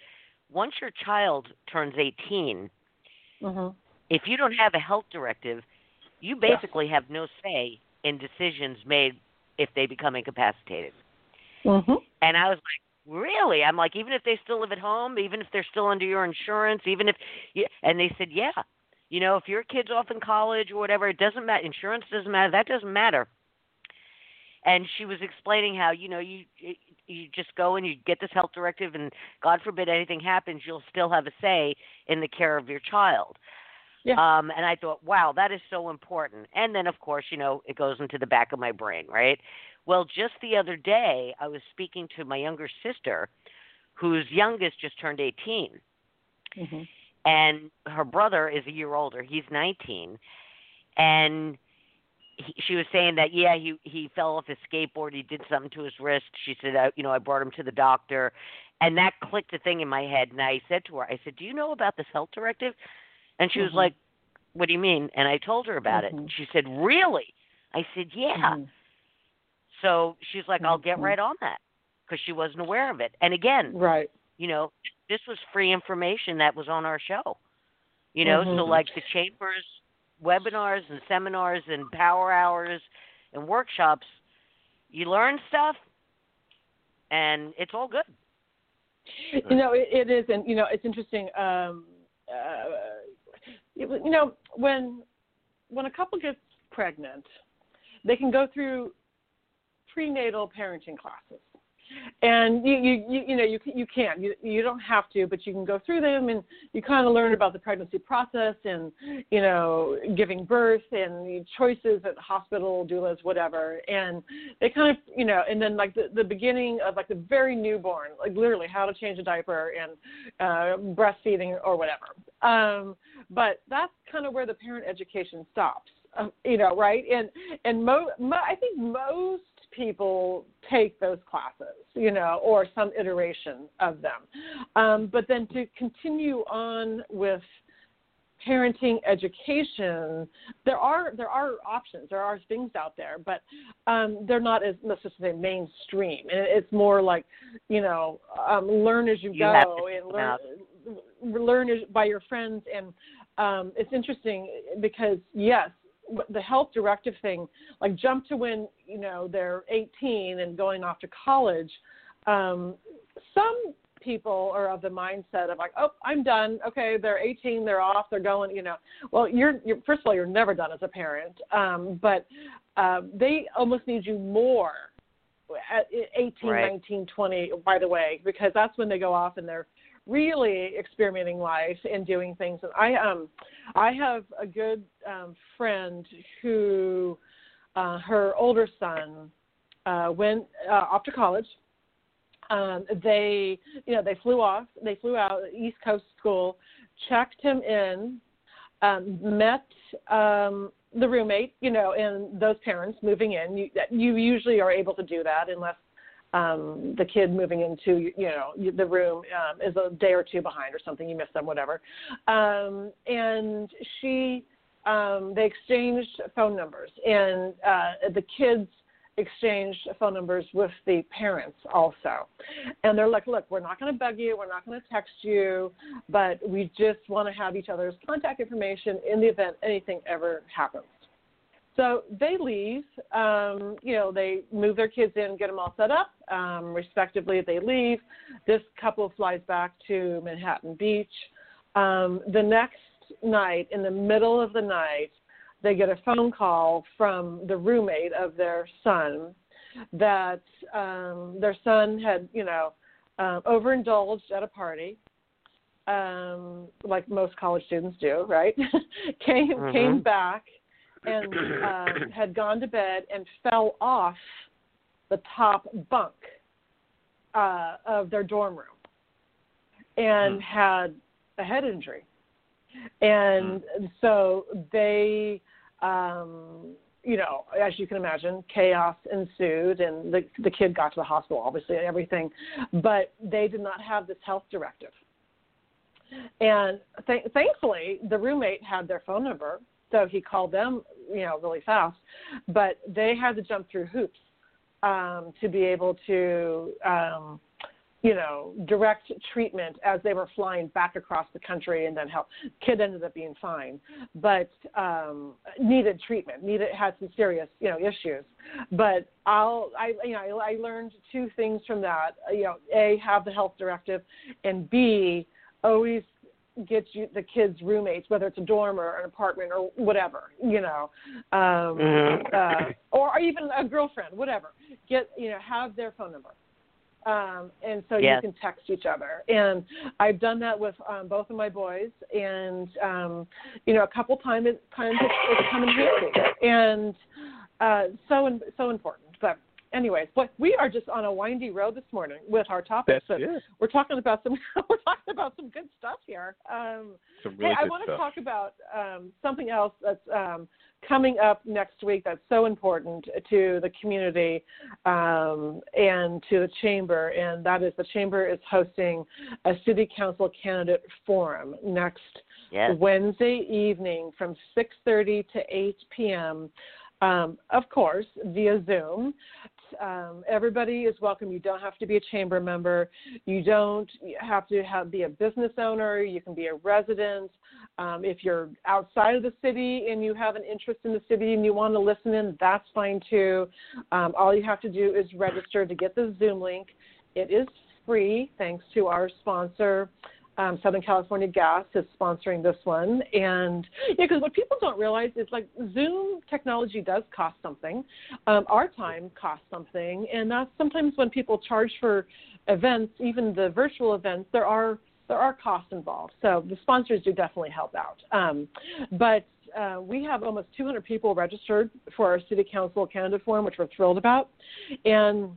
S3: once your child turns 18
S4: mm-hmm.
S3: if you don't have a health directive you basically have no say in decisions made if they become incapacitated
S4: mm-hmm.
S3: and i was like Really? I'm like, even if they still live at home, even if they're still under your insurance, even if, you, and they said, yeah, you know, if your kid's off in college or whatever, it doesn't matter. Insurance doesn't matter. That doesn't matter. And she was explaining how, you know, you you just go and you get this health directive, and God forbid anything happens, you'll still have a say in the care of your child.
S4: Yeah.
S3: Um, and I thought, wow, that is so important. And then, of course, you know, it goes into the back of my brain, right? Well, just the other day, I was speaking to my younger sister, whose youngest just turned 18.
S4: Mm-hmm.
S3: And her brother is a year older. He's 19. And he, she was saying that yeah he he fell off his skateboard he did something to his wrist she said I, you know i brought him to the doctor and that clicked a thing in my head and i said to her i said do you know about this health directive and she
S4: mm-hmm.
S3: was like what do you mean and i told her about
S4: mm-hmm.
S3: it and she said really i said yeah
S4: Mm-hmm.
S3: So she's like, I'll get
S4: Mhm.
S3: right on that because she wasn't aware of it. And again,
S4: right.
S3: you know, this was free information that was on our show. You know, so
S4: Mhm.
S3: like the chambers webinars and seminars and power hours and workshops, you learn stuff and it's all good.
S4: You know, it, it is, and you know, it's interesting. Um, uh, you know, when when a couple gets pregnant, they can go through prenatal parenting classes. And you you you, you know you you can you you don't have to but you can go through them and you kind of learn about the pregnancy process and you know giving birth and the choices at hospital doulas whatever. And they kind of you know and then like the the beginning of like the very newborn like literally how to change a diaper and uh breastfeeding or whatever. Um but that's kind of where the parent education stops uh, you know right? And and mo, mo i think most people take those classes, you know, or some iteration of them. Um, but then to continue on with parenting education, there are there are options, there are things out there, but um, they're not as let's just say mainstream, and it's more like, you know, um, learn as you,
S3: you
S4: go and learn learn by your friends, and um, it's interesting because yes, the health directive thing, like jump to when you know they're 18 and going off to college. Um, some people are of the mindset of like, oh, I'm done. Okay, they're 18, they're off, they're going. You know, well, you're, you're first of all, you're never done as a parent, um, but uh, they almost need you more at 18, right. 19, 20. By the way, because that's when they go off and they're really experimenting life and doing things. And I um I have a good um, friend who uh, her older son uh, went uh, off to college. Um, they you know they flew off. They flew out East Coast school, checked him in, um, met um, the roommate, you know, and those parents moving in. You, you usually are able to do that unless um, the kid moving into you know the room um, is a day or two behind or something. You miss them, whatever. Um, and she, um, they exchanged phone numbers, and uh, the kids exchanged phone numbers with the parents also. And they're like, look, we're not going to bug you, we're not going to text you, but we just want to have each other's contact information in the event anything ever happens. So they leave. Um, you know, they move their kids in, get them all set up. Um, respectively, they leave. This couple flies back to Manhattan Beach. Um, the next night, in the middle of the night, they get a phone call from the roommate of their son that um, their son had, you know, uh, overindulged at a party um, like most college students do, right? *laughs* came mm-hmm. came back and *clears throat* uh, had gone to bed and fell off the top bunk uh, of their dorm room and mm. had a head injury. And mm. so they, um, you know, as you can imagine, chaos ensued, and the the kid got to the hospital, obviously, and everything, but they did not have this health directive. And th- thankfully, the roommate had their phone number, so he called them, you know, really fast. But they had to jump through hoops um, to be able to, um, you know, direct treatment as they were flying back across the country, and then help. Kid ended up being fine, but um, needed treatment. Needed had some serious, you know, issues. But I'll, I, you know, I, I learned two things from that. You know, a have the health directive, and b always get you the kids roommates whether it's a dorm or an apartment or whatever you know um mm-hmm. uh, or even a girlfriend whatever. Get you know have their phone number. Um and so yes. you can text each other. And i've done that with um both of my boys. And um you know a couple times it kind of it's come in handy and uh so and so important anyways, but we are just on a windy road this morning with our topics.
S2: So
S4: we're talking about some *laughs* we're talking about some good stuff here. Um,
S2: some really
S4: hey, I want to talk about um, something else that's um, coming up next week that's so important to the community um, and to the chamber, and that is the chamber is hosting a city council candidate forum next
S3: yes.
S4: Wednesday evening from 6:30 to 8 p.m. Um, of course, via Zoom. Um, everybody is welcome. You don't have to be a chamber member. You don't have to have, be a business owner. You can be a resident. Um, if you're outside of the city and you have an interest in the city and you want to listen in, that's fine too. Um, all you have to do is register to get the Zoom link. It is free, thanks to our sponsor, Um, Southern California Gas is sponsoring this one, and yeah, because what people don't realize is like Zoom technology does cost something. Um, our time costs something, and that's sometimes when people charge for events, even the virtual events, there are there are costs involved. So the sponsors do definitely help out. Um, but uh, we have almost 200 people registered for our city council candidate forum, which we're thrilled about, and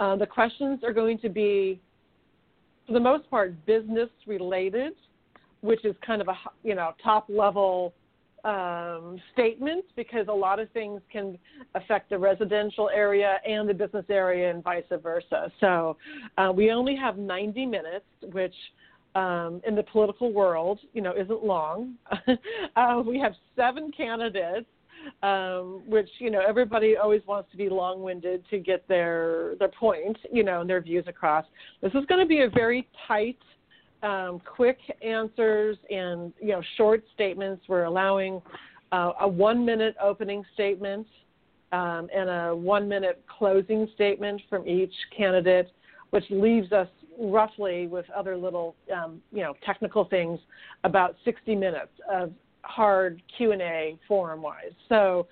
S4: uh, the questions are going to be for the most part, business related, which is kind of a you know top level um, statement because a lot of things can affect the residential area and the business area and vice versa. So uh, we only have 90 minutes, which um, in the political world, you know, isn't long. *laughs* uh, we have seven candidates um, which you know everybody always wants to be long-winded to get their their point, you know, and their views across. This is going to be a very tight, um, quick answers and you know short statements. We're allowing uh, a one-minute opening statement um, and a one-minute closing statement from each candidate, which leaves us roughly with other little um, you know technical things about 60 minutes of hard Q and A forum wise. So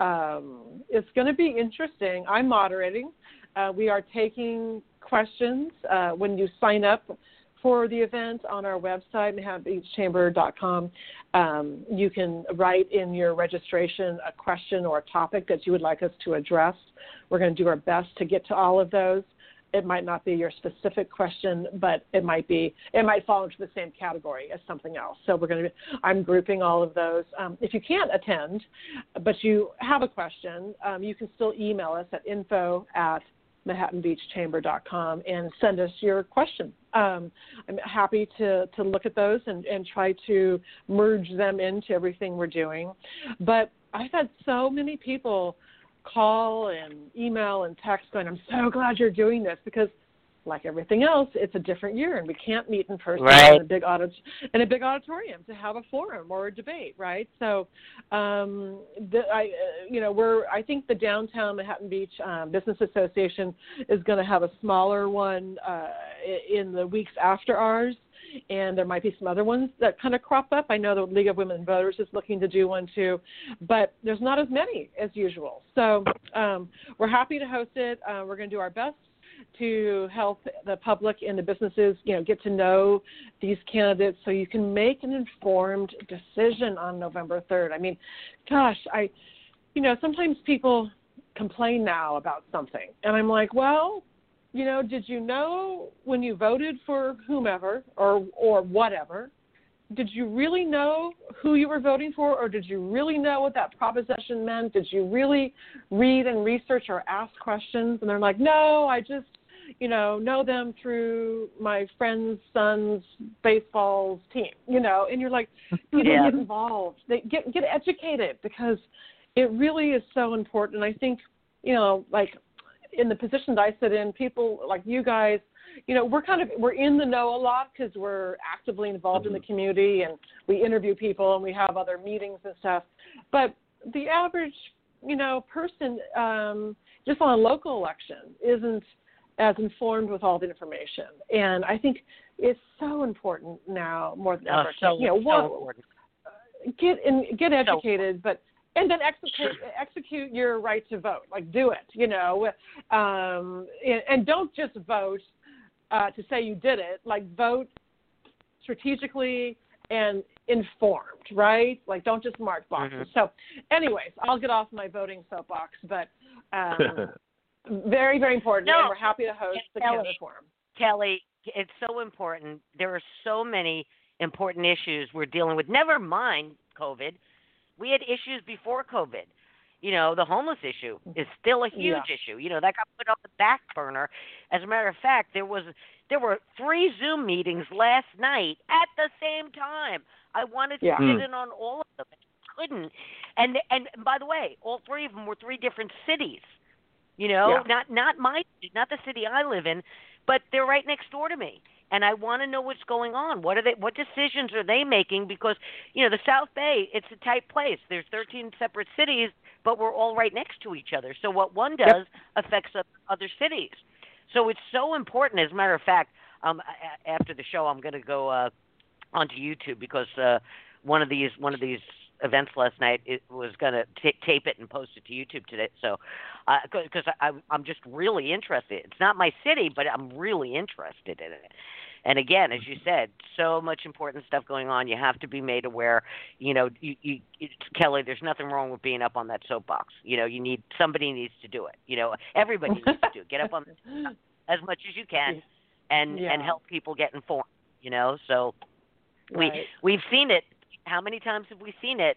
S4: um, it's going to be interesting. I'm moderating. Uh, we are taking questions uh, when you sign up for the event on our website, manhattanbeachchamber.com. Um, you can write in your registration a question or a topic that you would like us to address. We're going to do our best to get to all of those it might not be your specific question, but it might be it might fall into the same category as something else. So we're going to I'm grouping all of those. Um, if you can't attend, but you have a question, um, you can still email us at info at manhattanbeachchamber.com and send us your question. Um, I'm happy to, to look at those and, and try to merge them into everything we're doing. But I've had so many people call and email and text going, I'm so glad you're doing this because like everything else, it's a different year and we can't meet in person
S3: right.
S4: in a big audit in a big auditorium to have a forum or a debate, right? So, um, the, I, uh, you know, we're I think the downtown Manhattan Beach um, Business Association is going to have a smaller one uh, in the weeks after ours and there might be some other ones that kind of crop up. I know the League of Women Voters is looking to do one too, but there's not as many as usual. So um, we're happy to host it. Uh, we're going to do our best to help the public and the businesses, you know, get to know these candidates so you can make an informed decision on November 3rd. I mean, gosh, I, you know, sometimes people complain now about something, and I'm like, well, you know, did you know when you voted for whomever or or whatever? Did you really know who you were voting for, or did you really know what that proposition meant? Did you really read and research or ask questions? And they're like, no, I just, you know, know them through my friend's son's baseball team, you know. And you're like, *laughs* you yeah. get involved, they get get educated because it really is so important. And I think, you know, like in the positions I sit in, people like you guys, you know, we're kind of we're in the know a lot because we're actively involved mm-hmm. in the mm-hmm. community and we interview people and we have other meetings and stuff. But the average, you know, person um, just on a local election isn't as informed with all the information. And I think it's so important now more than
S3: oh,
S4: ever.
S3: So,
S4: you know,
S3: so
S4: get and get educated,
S3: so,
S4: but and then execute execute your right to vote. Like do it, you know, um, and, and don't just vote uh, to say you did it. Like vote strategically and informed, right? Like don't just mark boxes.
S3: Mm-hmm.
S4: So, anyways, I'll get off my voting soapbox, but um, *laughs* very very important,
S3: no,
S4: and we're happy to host the
S3: Kelly,
S4: candidate forum.
S3: Kelly, it's so important. There are so many important issues we're dealing with. Never mind COVID we had issues before COVID. You know, the homeless issue is still a huge
S4: yeah.
S3: issue. You know, that got put on the back burner. As a matter of fact, there was there were three Zoom meetings last night at the same time. I wanted to
S4: yeah.
S3: sit hmm. in on all of them. I couldn't. And and by the way, all three of them were three different cities. You know,
S4: yeah.
S3: not not my not the city I live in, but they're right next door to me and I want to know what's going on. What are they? What decisions are they making? Because you know the South Bay, it's a tight place. There's 13 separate cities, but we're all right next to each other. So what one does
S4: yep.
S3: affects other cities. So it's so important. As a matter of fact, um after the show I'm going to go uh onto YouTube because uh one of these one of these events last night it was going to tape it and post it to YouTube today. So because uh, I I'm just really interested. It's not my city, but I'm really interested in it. And again, as you said, so much important stuff going on. You have to be made aware. You know, you, you it's, Kelly, there's nothing wrong with being up on that soapbox. You know, you need somebody needs to do it. You know, everybody needs to do it. Get up on *laughs* as much as you can, and
S4: Yeah.
S3: and help people get informed. You know, so we
S4: Right.
S3: we've seen it. How many times have we seen it?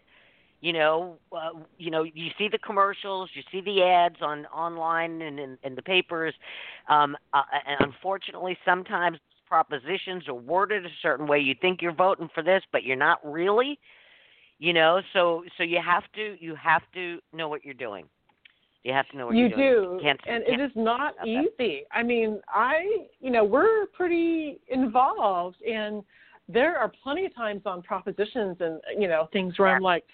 S3: You know, uh, you know, you see the commercials, you see the ads on online and in, in the papers. Um, uh, and unfortunately, sometimes propositions are worded a certain way. You think you're voting for this, but you're not really. You know, so so you have to you have to know what you're doing. You have to know what
S4: you
S3: you're doing.
S4: do, and
S3: can't,
S4: it is not easy. I mean, I, you know, we're pretty involved, and there are plenty of times on propositions and you know things where I'm like,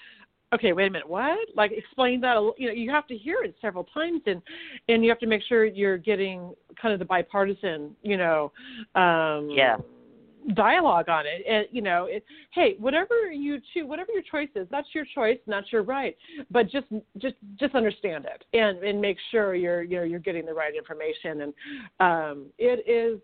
S4: okay, wait a minute, what? Like, explain that. You know, you have to hear it several times, and and you have to make sure you're getting kind of the bipartisan, you know, um,
S3: Yeah.
S4: dialogue on it. And you know, it, hey, whatever you choose, whatever your choice is, that's your choice, and that's your right. But just just just understand it and and make sure you're you know you're getting the right information. And um, it is.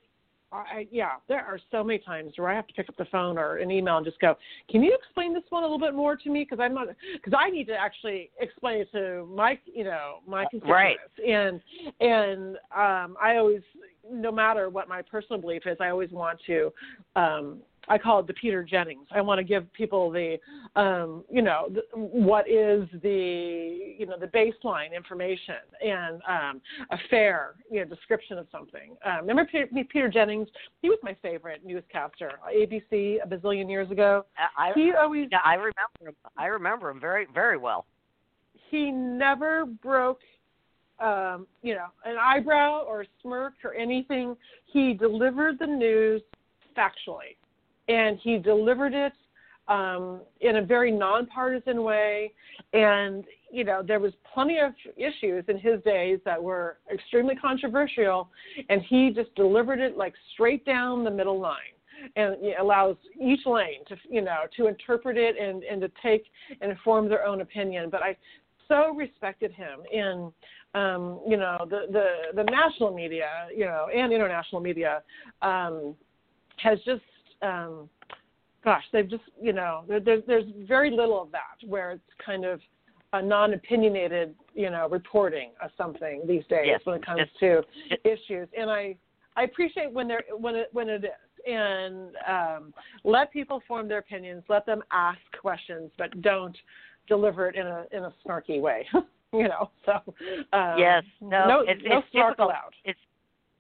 S4: I, yeah, there are so many times where I have to pick up the phone or an email and just go, "Can you explain this one a little bit more to me?" Because I'm not, because I need to actually explain it to my, you know, my
S3: right.
S4: constituents. And and um, I always, no matter what my personal belief is, I always want to um, I call it the Peter Jennings. I want to give people the, um, you know, the, what is the, you know, the baseline information and um, a fair, you know, description of something. Um, remember Peter, Peter Jennings? He was my favorite newscaster, ABC, a bazillion years ago.
S3: I,
S4: He always,
S3: yeah, I remember him. I remember him very very well.
S4: he never broke um, you know, an eyebrow or a smirk or anything. He delivered the news factually, and he delivered it um, in a very nonpartisan way. And you know, there was plenty of issues in his days that were extremely controversial, and he just delivered it like straight down the middle line. And allows each lane to, you know, to interpret it and, and to take and form their own opinion. But I so respected him in um, you know the, the the national media you know and international media um, has just um, gosh they've just you know there's there's very little of that where it's kind of a non-opinionated you know reporting of something these days
S3: Yes,
S4: when it comes to issues and I I appreciate when they're when it when it is and um, let people form their opinions let them ask questions but don't deliver it in a in a snarky way *laughs* you know so um,
S3: Yes, no,
S4: no,
S3: it's,
S4: no
S3: it's
S4: snark
S3: difficult.
S4: allowed
S3: It's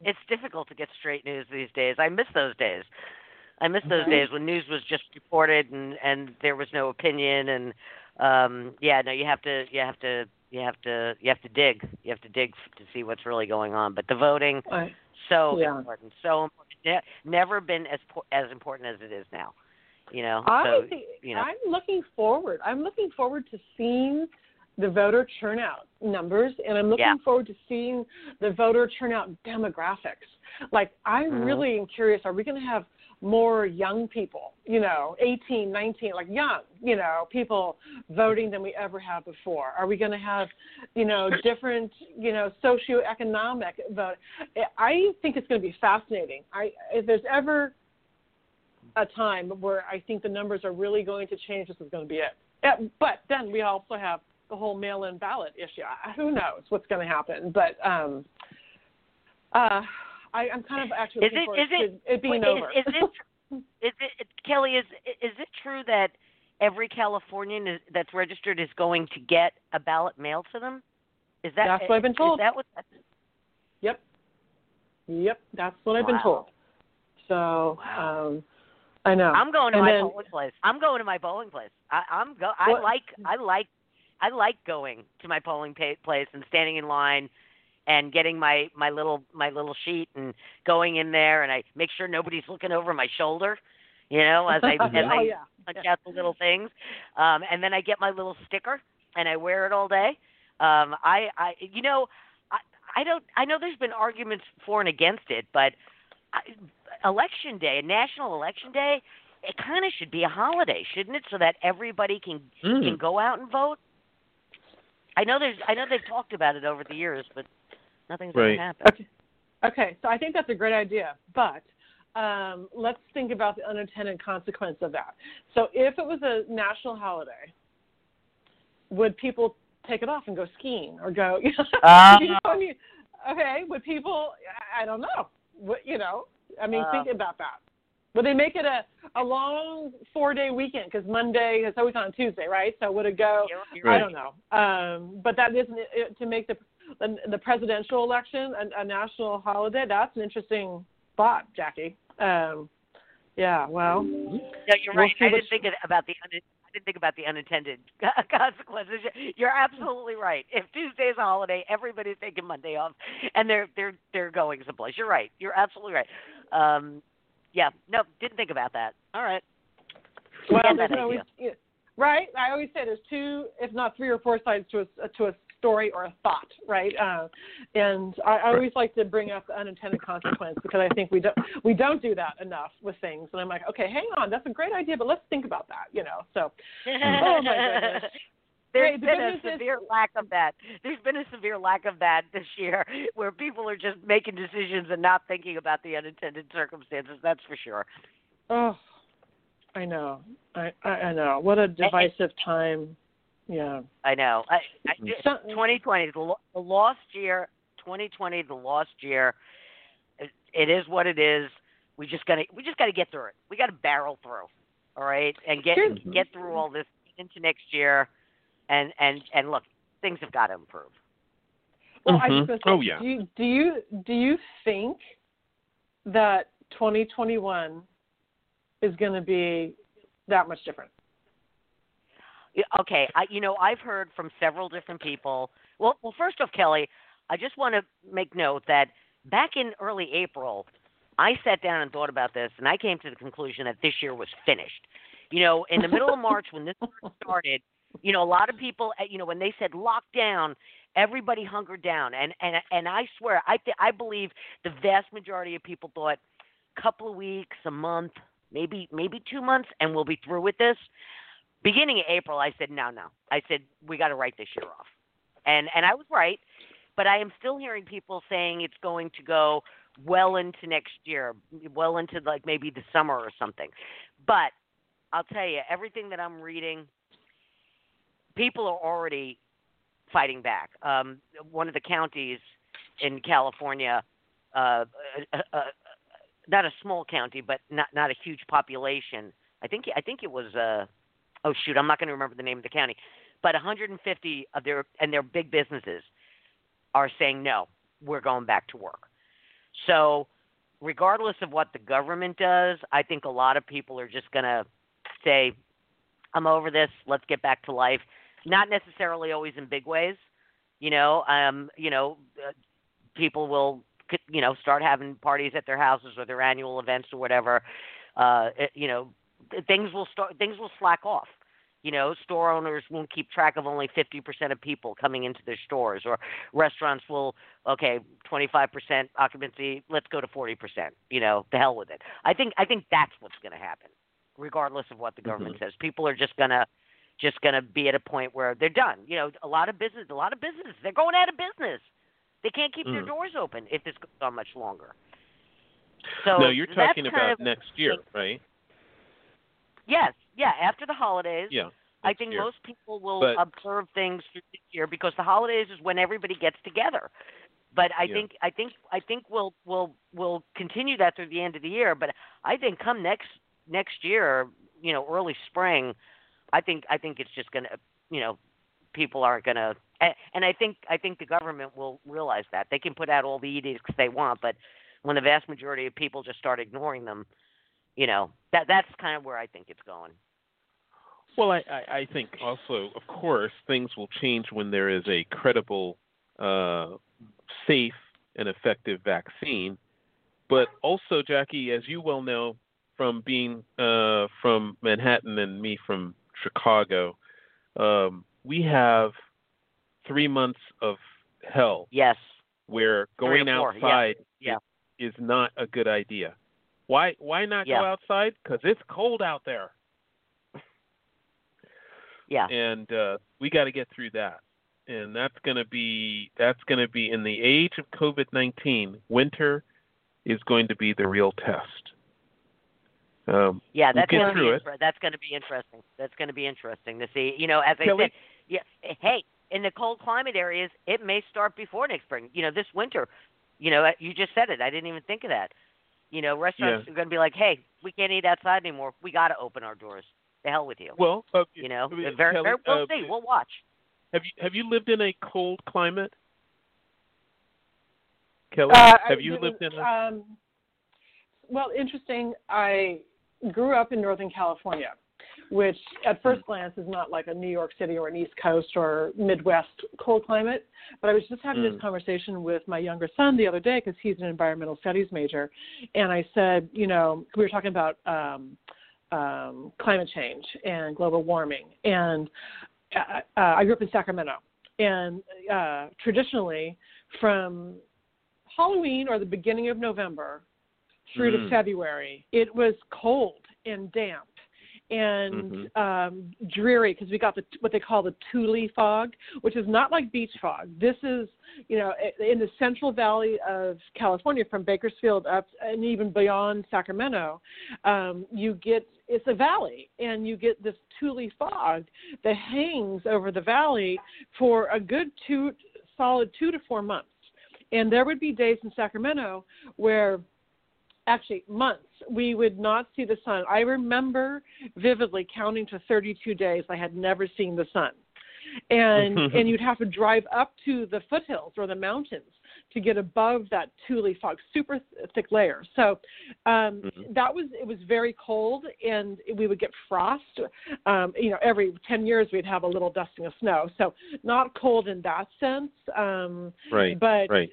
S3: it's difficult to get straight news these days. I miss those days. I miss those days when news was just reported and and there was no opinion and um yeah, no, you have to you have to you have to you have to dig. You have to dig to see what's really going on. But the voting
S4: I,
S3: so
S4: Yeah.
S3: important, so important. Never been as po- as important as it is now. You know.
S4: I
S3: so
S4: think
S3: you know.
S4: I'm looking forward. I'm looking forward to seeing the voter turnout numbers, and I'm looking
S3: Yeah.
S4: forward to seeing the voter turnout demographics. Like, I'm
S3: Mhm.
S4: really curious. Are we going to have more young people? You know, 18, 19, like young, you know, people voting than we ever have before. Are we going to have, you know, different, you know, socioeconomic vote? I think it's going to be fascinating. I if there's ever a time where I think the numbers are really going to change. This is going to be it. But then we also have the whole mail-in ballot issue. Who knows what's going to happen? But um, uh, I, I'm kind of actually
S3: Is it-
S4: forward
S3: it-
S4: it being
S3: Wait,
S4: over.
S3: Is, is it *laughs* is it Kelly? Is is it true that every Californian is, that's registered is going to get a ballot mailed to them? Is that
S4: That's what I've been
S3: is
S4: told.
S3: that what?
S4: Yep. Yep, that's what I've been told. So um, I know.
S3: I'm going to
S4: And
S3: my
S4: then-
S3: polling place. I'm going to my polling place. I, I'm go. I
S4: What-
S3: like. I like. I like going to my polling pa- place and standing in line and getting my my little my little sheet and going in there and I make sure nobody's looking over my shoulder. You know, as I *laughs* as
S4: oh
S3: I
S4: yeah.
S3: punch out the little things, um, and then I get my little sticker and I wear it all day. Um, I, I, you know, I, I don't. I know there's been arguments for and against it, but I, election day, a national election day, it kind of should be a holiday, shouldn't it? So that everybody can
S2: Mm.
S3: can go out and vote. I know there's I know they've talked about it over the years, but nothing's
S2: Right.
S3: ever happened.
S4: Okay. Okay, so I think that's a great idea, but um, let's think about the unintended consequence of that. So, if it was a national holiday, would people take it off and go skiing or go? *laughs* You know,
S3: Uh,
S4: you know, I mean, okay, would people? I- I don't know. What you know? I mean,
S3: Uh,
S4: think about that. Would they make it a a long four day weekend? Because Monday is always on Tuesday, right? So would it go?
S3: You're- you're
S4: I don't know. Um, but that isn't it, to make the the, the presidential election a, a national holiday. That's an interesting thought, Jackie. Um, yeah. Well,
S3: No, you're
S4: We'll
S3: right. I didn't think about the un- I didn't think about the unintended *laughs* consequences. You're absolutely right. If Tuesday's a holiday, everybody's taking Monday off, and they're they're they're going someplace. You're right. You're absolutely right. Um, yeah. No, didn't think about that. All right.
S4: well, always, yeah, right. I always say there's two, if not three or four sides to a to a story or a thought, right? Uh, and I, I always like to bring up the unintended consequence because I think we don't we don't do that enough with things. And I'm like, okay, hang on, that's a great idea, but let's think about that, you know. So *laughs* Oh, my goodness.
S3: There's
S4: Hey, the
S3: been a severe lack of that. There's been a severe lack of that this year, *laughs* where people are just making decisions and not thinking about the unintended circumstances. That's for sure.
S4: Oh, I know. I I, I know. What a divisive time. Yeah.
S3: I know. I, I,
S4: So-
S3: 2020, the, lo- the lost year. 2020, the lost year. It, it is what it is. We just gotta we just gotta get through it. We gotta barrel through. All right, and get
S4: Here's-
S3: get through all this into next year. And and and look, things have got to improve.
S4: Well, I
S2: Mhm.
S4: was say,
S2: Oh, yeah.
S4: Do you, do you do you think that 2021 is going to be that much different?
S3: Okay, I you know I've heard from several different people. Well, well, first off, Kelly, I just want to make note that back in early April, I sat down and thought about this, and I came to the conclusion that this year was finished. You know, in the middle of *laughs* March when this started, you know, a lot of people, uh, you know, when they said lockdown, everybody hungered down, and and and I swear, I th- I believe the vast majority of people thought a couple of weeks, a month, maybe maybe two months, and we'll be through with this beginning of April, I said no, no. I said we got to write this year off, and and I was right, but I am still hearing people saying it's going to go well into next year, well into like maybe the summer or something. But I'll tell you, everything that I'm reading, people are already fighting back. Um, one of the counties in California, uh, uh, uh, not a small county, but not not a huge population. I think I think it was. Uh, oh shoot, I'm not going to remember the name of the county, but 150 of their and their big businesses are saying no, we're going back to work. So, regardless of what the government does, I think a lot of people are just going to say, "I'm over this. Let's get back to life." Not necessarily always in big ways, you know. Um, you know, uh, people will, you know, start having parties at their houses or their annual events or whatever. Uh, it, you know, things will start things will slack off. You know store owners won't keep track of only 50% of people coming into their stores or restaurants will okay 25% occupancy let's go to 40% you know the hell with it. I think i think that's what's going to happen regardless of what the government says. People are just going to just going to be at a point where they're done. You know a lot of business a lot of business, they're going out of business. They can't keep their
S2: Mm.
S3: doors open if this goes on much longer. So
S2: no, you're talking about
S3: of-
S2: next year, right?
S3: Yes, yeah, after the holidays.
S2: Yeah.
S3: I think
S2: year.
S3: most people will
S2: But-
S3: observe things through this year because the holidays is when everybody gets together. But I
S2: Yeah.
S3: think I think I think we'll we'll we'll continue that through the end of the year. But I think come next next year, you know, early spring, I think I think it's just gonna you know, people aren't gonna and, and I think I think the government will realize that. They can put out all the edicts they want, but when the vast majority of people just start ignoring them, you know, that that's kind of where I think it's going.
S2: Well, I, I, I think also, of course, things will change when there is a credible, uh, safe, and effective vaccine. But also, Jackie, as you well know from being uh, from Manhattan and me from Chicago, um, we have three months of hell
S3: Yes.
S2: where going
S3: four, yeah.
S2: outside
S3: Yeah.
S2: is not a good idea. Why why not
S3: Yeah.
S2: go outside? Because it's cold out there, *laughs*
S3: Yeah.
S2: and uh, we got to get through that. And that's going to be that's going to be in the age of COVID nineteen. Winter is going to be the real test. Um,
S3: Yeah,
S2: We'll
S3: that's going to be inter- that's going to be interesting. That's going to be interesting to see. You know, as I
S2: Kelly?
S3: said, yeah. Hey, in the cold climate areas, it may start before next spring. You know, this winter. You know, you just said it. I didn't even think of that. You know, restaurants
S2: Yeah.
S3: are going to be like, "Hey, we can't eat outside anymore. We got to open our doors. The hell with you."
S2: well, uh,
S3: you know,
S2: uh,
S3: very, very, we'll
S2: uh,
S3: see. We'll watch.
S2: Have you have you lived in a cold climate? Kelly,
S4: Uh,
S2: have you lived in a
S4: Um, well, interesting. I grew up in Northern California, which at first glance is not like a New York City or an East Coast or Midwest cold climate. But I was just having
S2: Mm.
S4: this conversation with my younger son the other day because he's an environmental studies major, and I said, you know, we were talking about um, um, climate change and global warming, and uh, uh, I grew up in Sacramento, and uh, traditionally from Halloween or the beginning of November through to
S2: Mm.
S4: February, it was cold and damp and um, dreary because we got the what they call the tule fog, which is not like beach fog. This is, you know, in the Central Valley of California, from Bakersfield up and even beyond Sacramento, um, you get it's a valley, and you get this tule fog that hangs over the valley for a good two solid two to four months. And there would be days in Sacramento where actually months we would not see the sun i remember vividly counting to 32 days i had never seen the sun and *laughs* and you'd have to drive up to the foothills or the mountains to get above that tule fog, super th- thick layer. So um,
S2: Mhm.
S4: that was it was very cold, and we would get frost. Um, you know, every ten years we'd have a little dusting of snow. So not cold in that sense. Um,
S2: right?
S4: but
S2: right.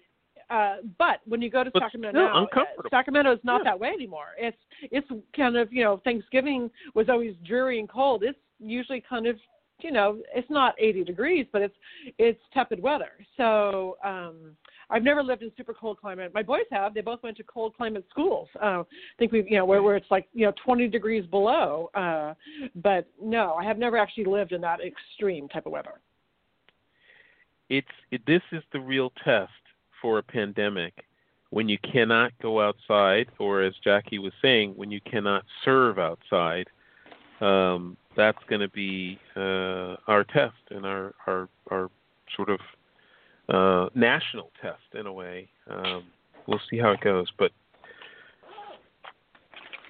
S4: Uh, but when you go to
S2: But
S4: Sacramento, now, uh. Sacramento is not
S2: Yeah.
S4: that way anymore. It's it's kind of you know Thanksgiving was always dreary and cold. It's usually kind of you know it's not 80 degrees, but it's it's tepid weather. So um, I've never lived in super cold climate. My boys have. They both went to cold climate schools. Uh, I think we you know where where it's like you know 20 degrees below. Uh, but no, I have never actually lived in that extreme type of weather.
S2: It's it, this is the real test for a pandemic when you cannot go outside, or as Jackie was saying, when you cannot serve outside. Um, that's going to be uh, our test and our our our sort of uh, national test in a way. Um, we'll see how it goes, but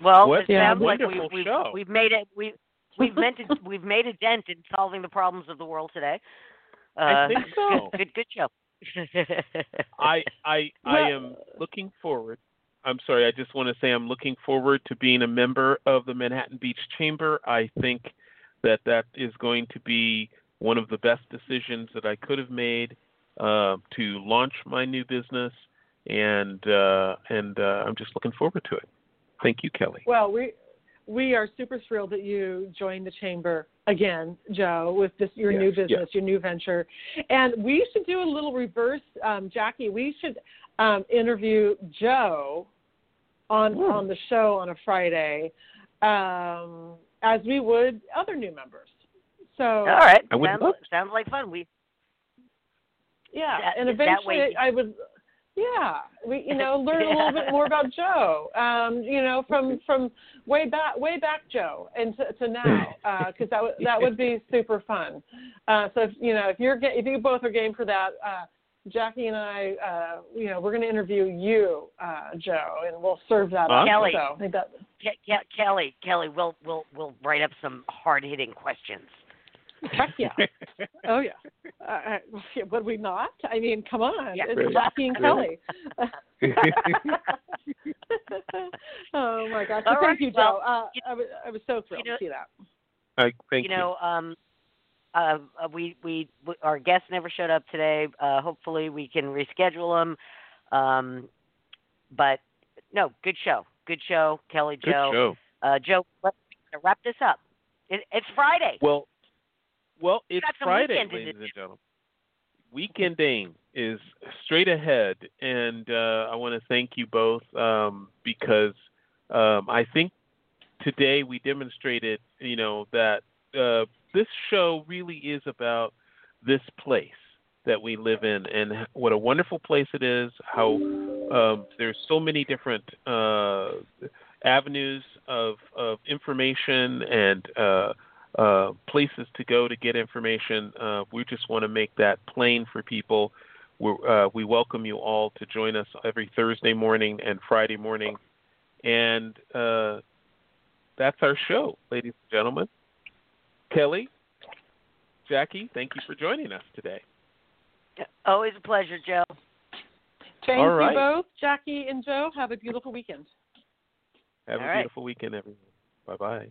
S3: Well,
S2: What
S3: it sounds like we've, we've, we've made it. We we've meant to, *laughs* we've made a dent in solving the problems of the world today. Uh,
S2: I think so.
S3: Good, good, good show. *laughs*
S2: I I I am looking forward. I'm sorry. I just want to say I'm looking forward to being a member of the Manhattan Beach Chamber. I think that that is going to be one of the best decisions that I could have made uh, to launch my new business, and uh, and uh, I'm just looking forward to it. Thank you, Kelly.
S4: Well, we we are super thrilled that you joined the chamber again, Joe, with this your new business,
S2: yes.
S4: your new venture, and we should do a little reverse, um, Jackie. We should um, interview Joe on
S2: Hmm.
S4: on the show on a Friday, um, as we would other new members. So
S3: All right,
S2: I would
S3: sounds,
S2: love
S3: sounds like fun. We
S4: yeah,
S3: That-
S4: and
S3: that
S4: eventually
S3: way-
S4: I would. Yeah, we you know *laughs* learn a little bit more about Joe. Um, you know from *laughs* from way back way back Joe and to, to now *laughs* because that would that would be super fun. Uh, so if, you know if you're ga- if you both are game for that, uh, Jackie and I, uh, you know we're going to interview you, uh, Joe, and we'll serve that up.
S3: Kelly.
S4: So that
S3: Ke- Ke- Kelly, Kelly, we'll we'll we'll write up some hard hitting questions.
S4: Heck yeah. *laughs* Oh yeah. Uh, uh, *laughs* would we not? I mean, come on.
S3: Yeah.
S4: It's Jackie and Kelly. *laughs* oh my gosh!
S3: All
S4: Well,
S3: right,
S4: Thank you,
S3: well,
S4: Joe. Uh,
S3: you-
S4: I was I was so thrilled
S3: you know-
S4: to see that.
S2: I thank
S3: you know, um, uh, uh, we, we we our guests never showed up today. Uh, hopefully, we can reschedule them. Um, but no, good show, good show, Kelly,
S2: Good
S3: Joe.
S2: show.
S3: Uh, Joe, let's wrap this up. It, it's Friday.
S2: Well, well, it's Friday, ladies and gentlemen. Weekending. is straight ahead, and uh, I want to thank you both um, because um, I think today we demonstrated, you know, that uh, this show really is about this place that we live in and what a wonderful place it is. How um, there's so many different uh, avenues of of information and uh, places to go to get information. Uh, we just want to make that plain for people. Uh, we welcome you all to join us every Thursday morning and Friday morning. And uh, that's our show, ladies and gentlemen. Kelly, Jackie, thank you for joining us today.
S3: Always a pleasure, Joe.
S4: Thank
S2: All right.
S4: you both, Jackie and Joe. Have a beautiful weekend.
S2: Have
S3: All
S2: a
S3: right.
S2: beautiful weekend, everyone. Bye bye.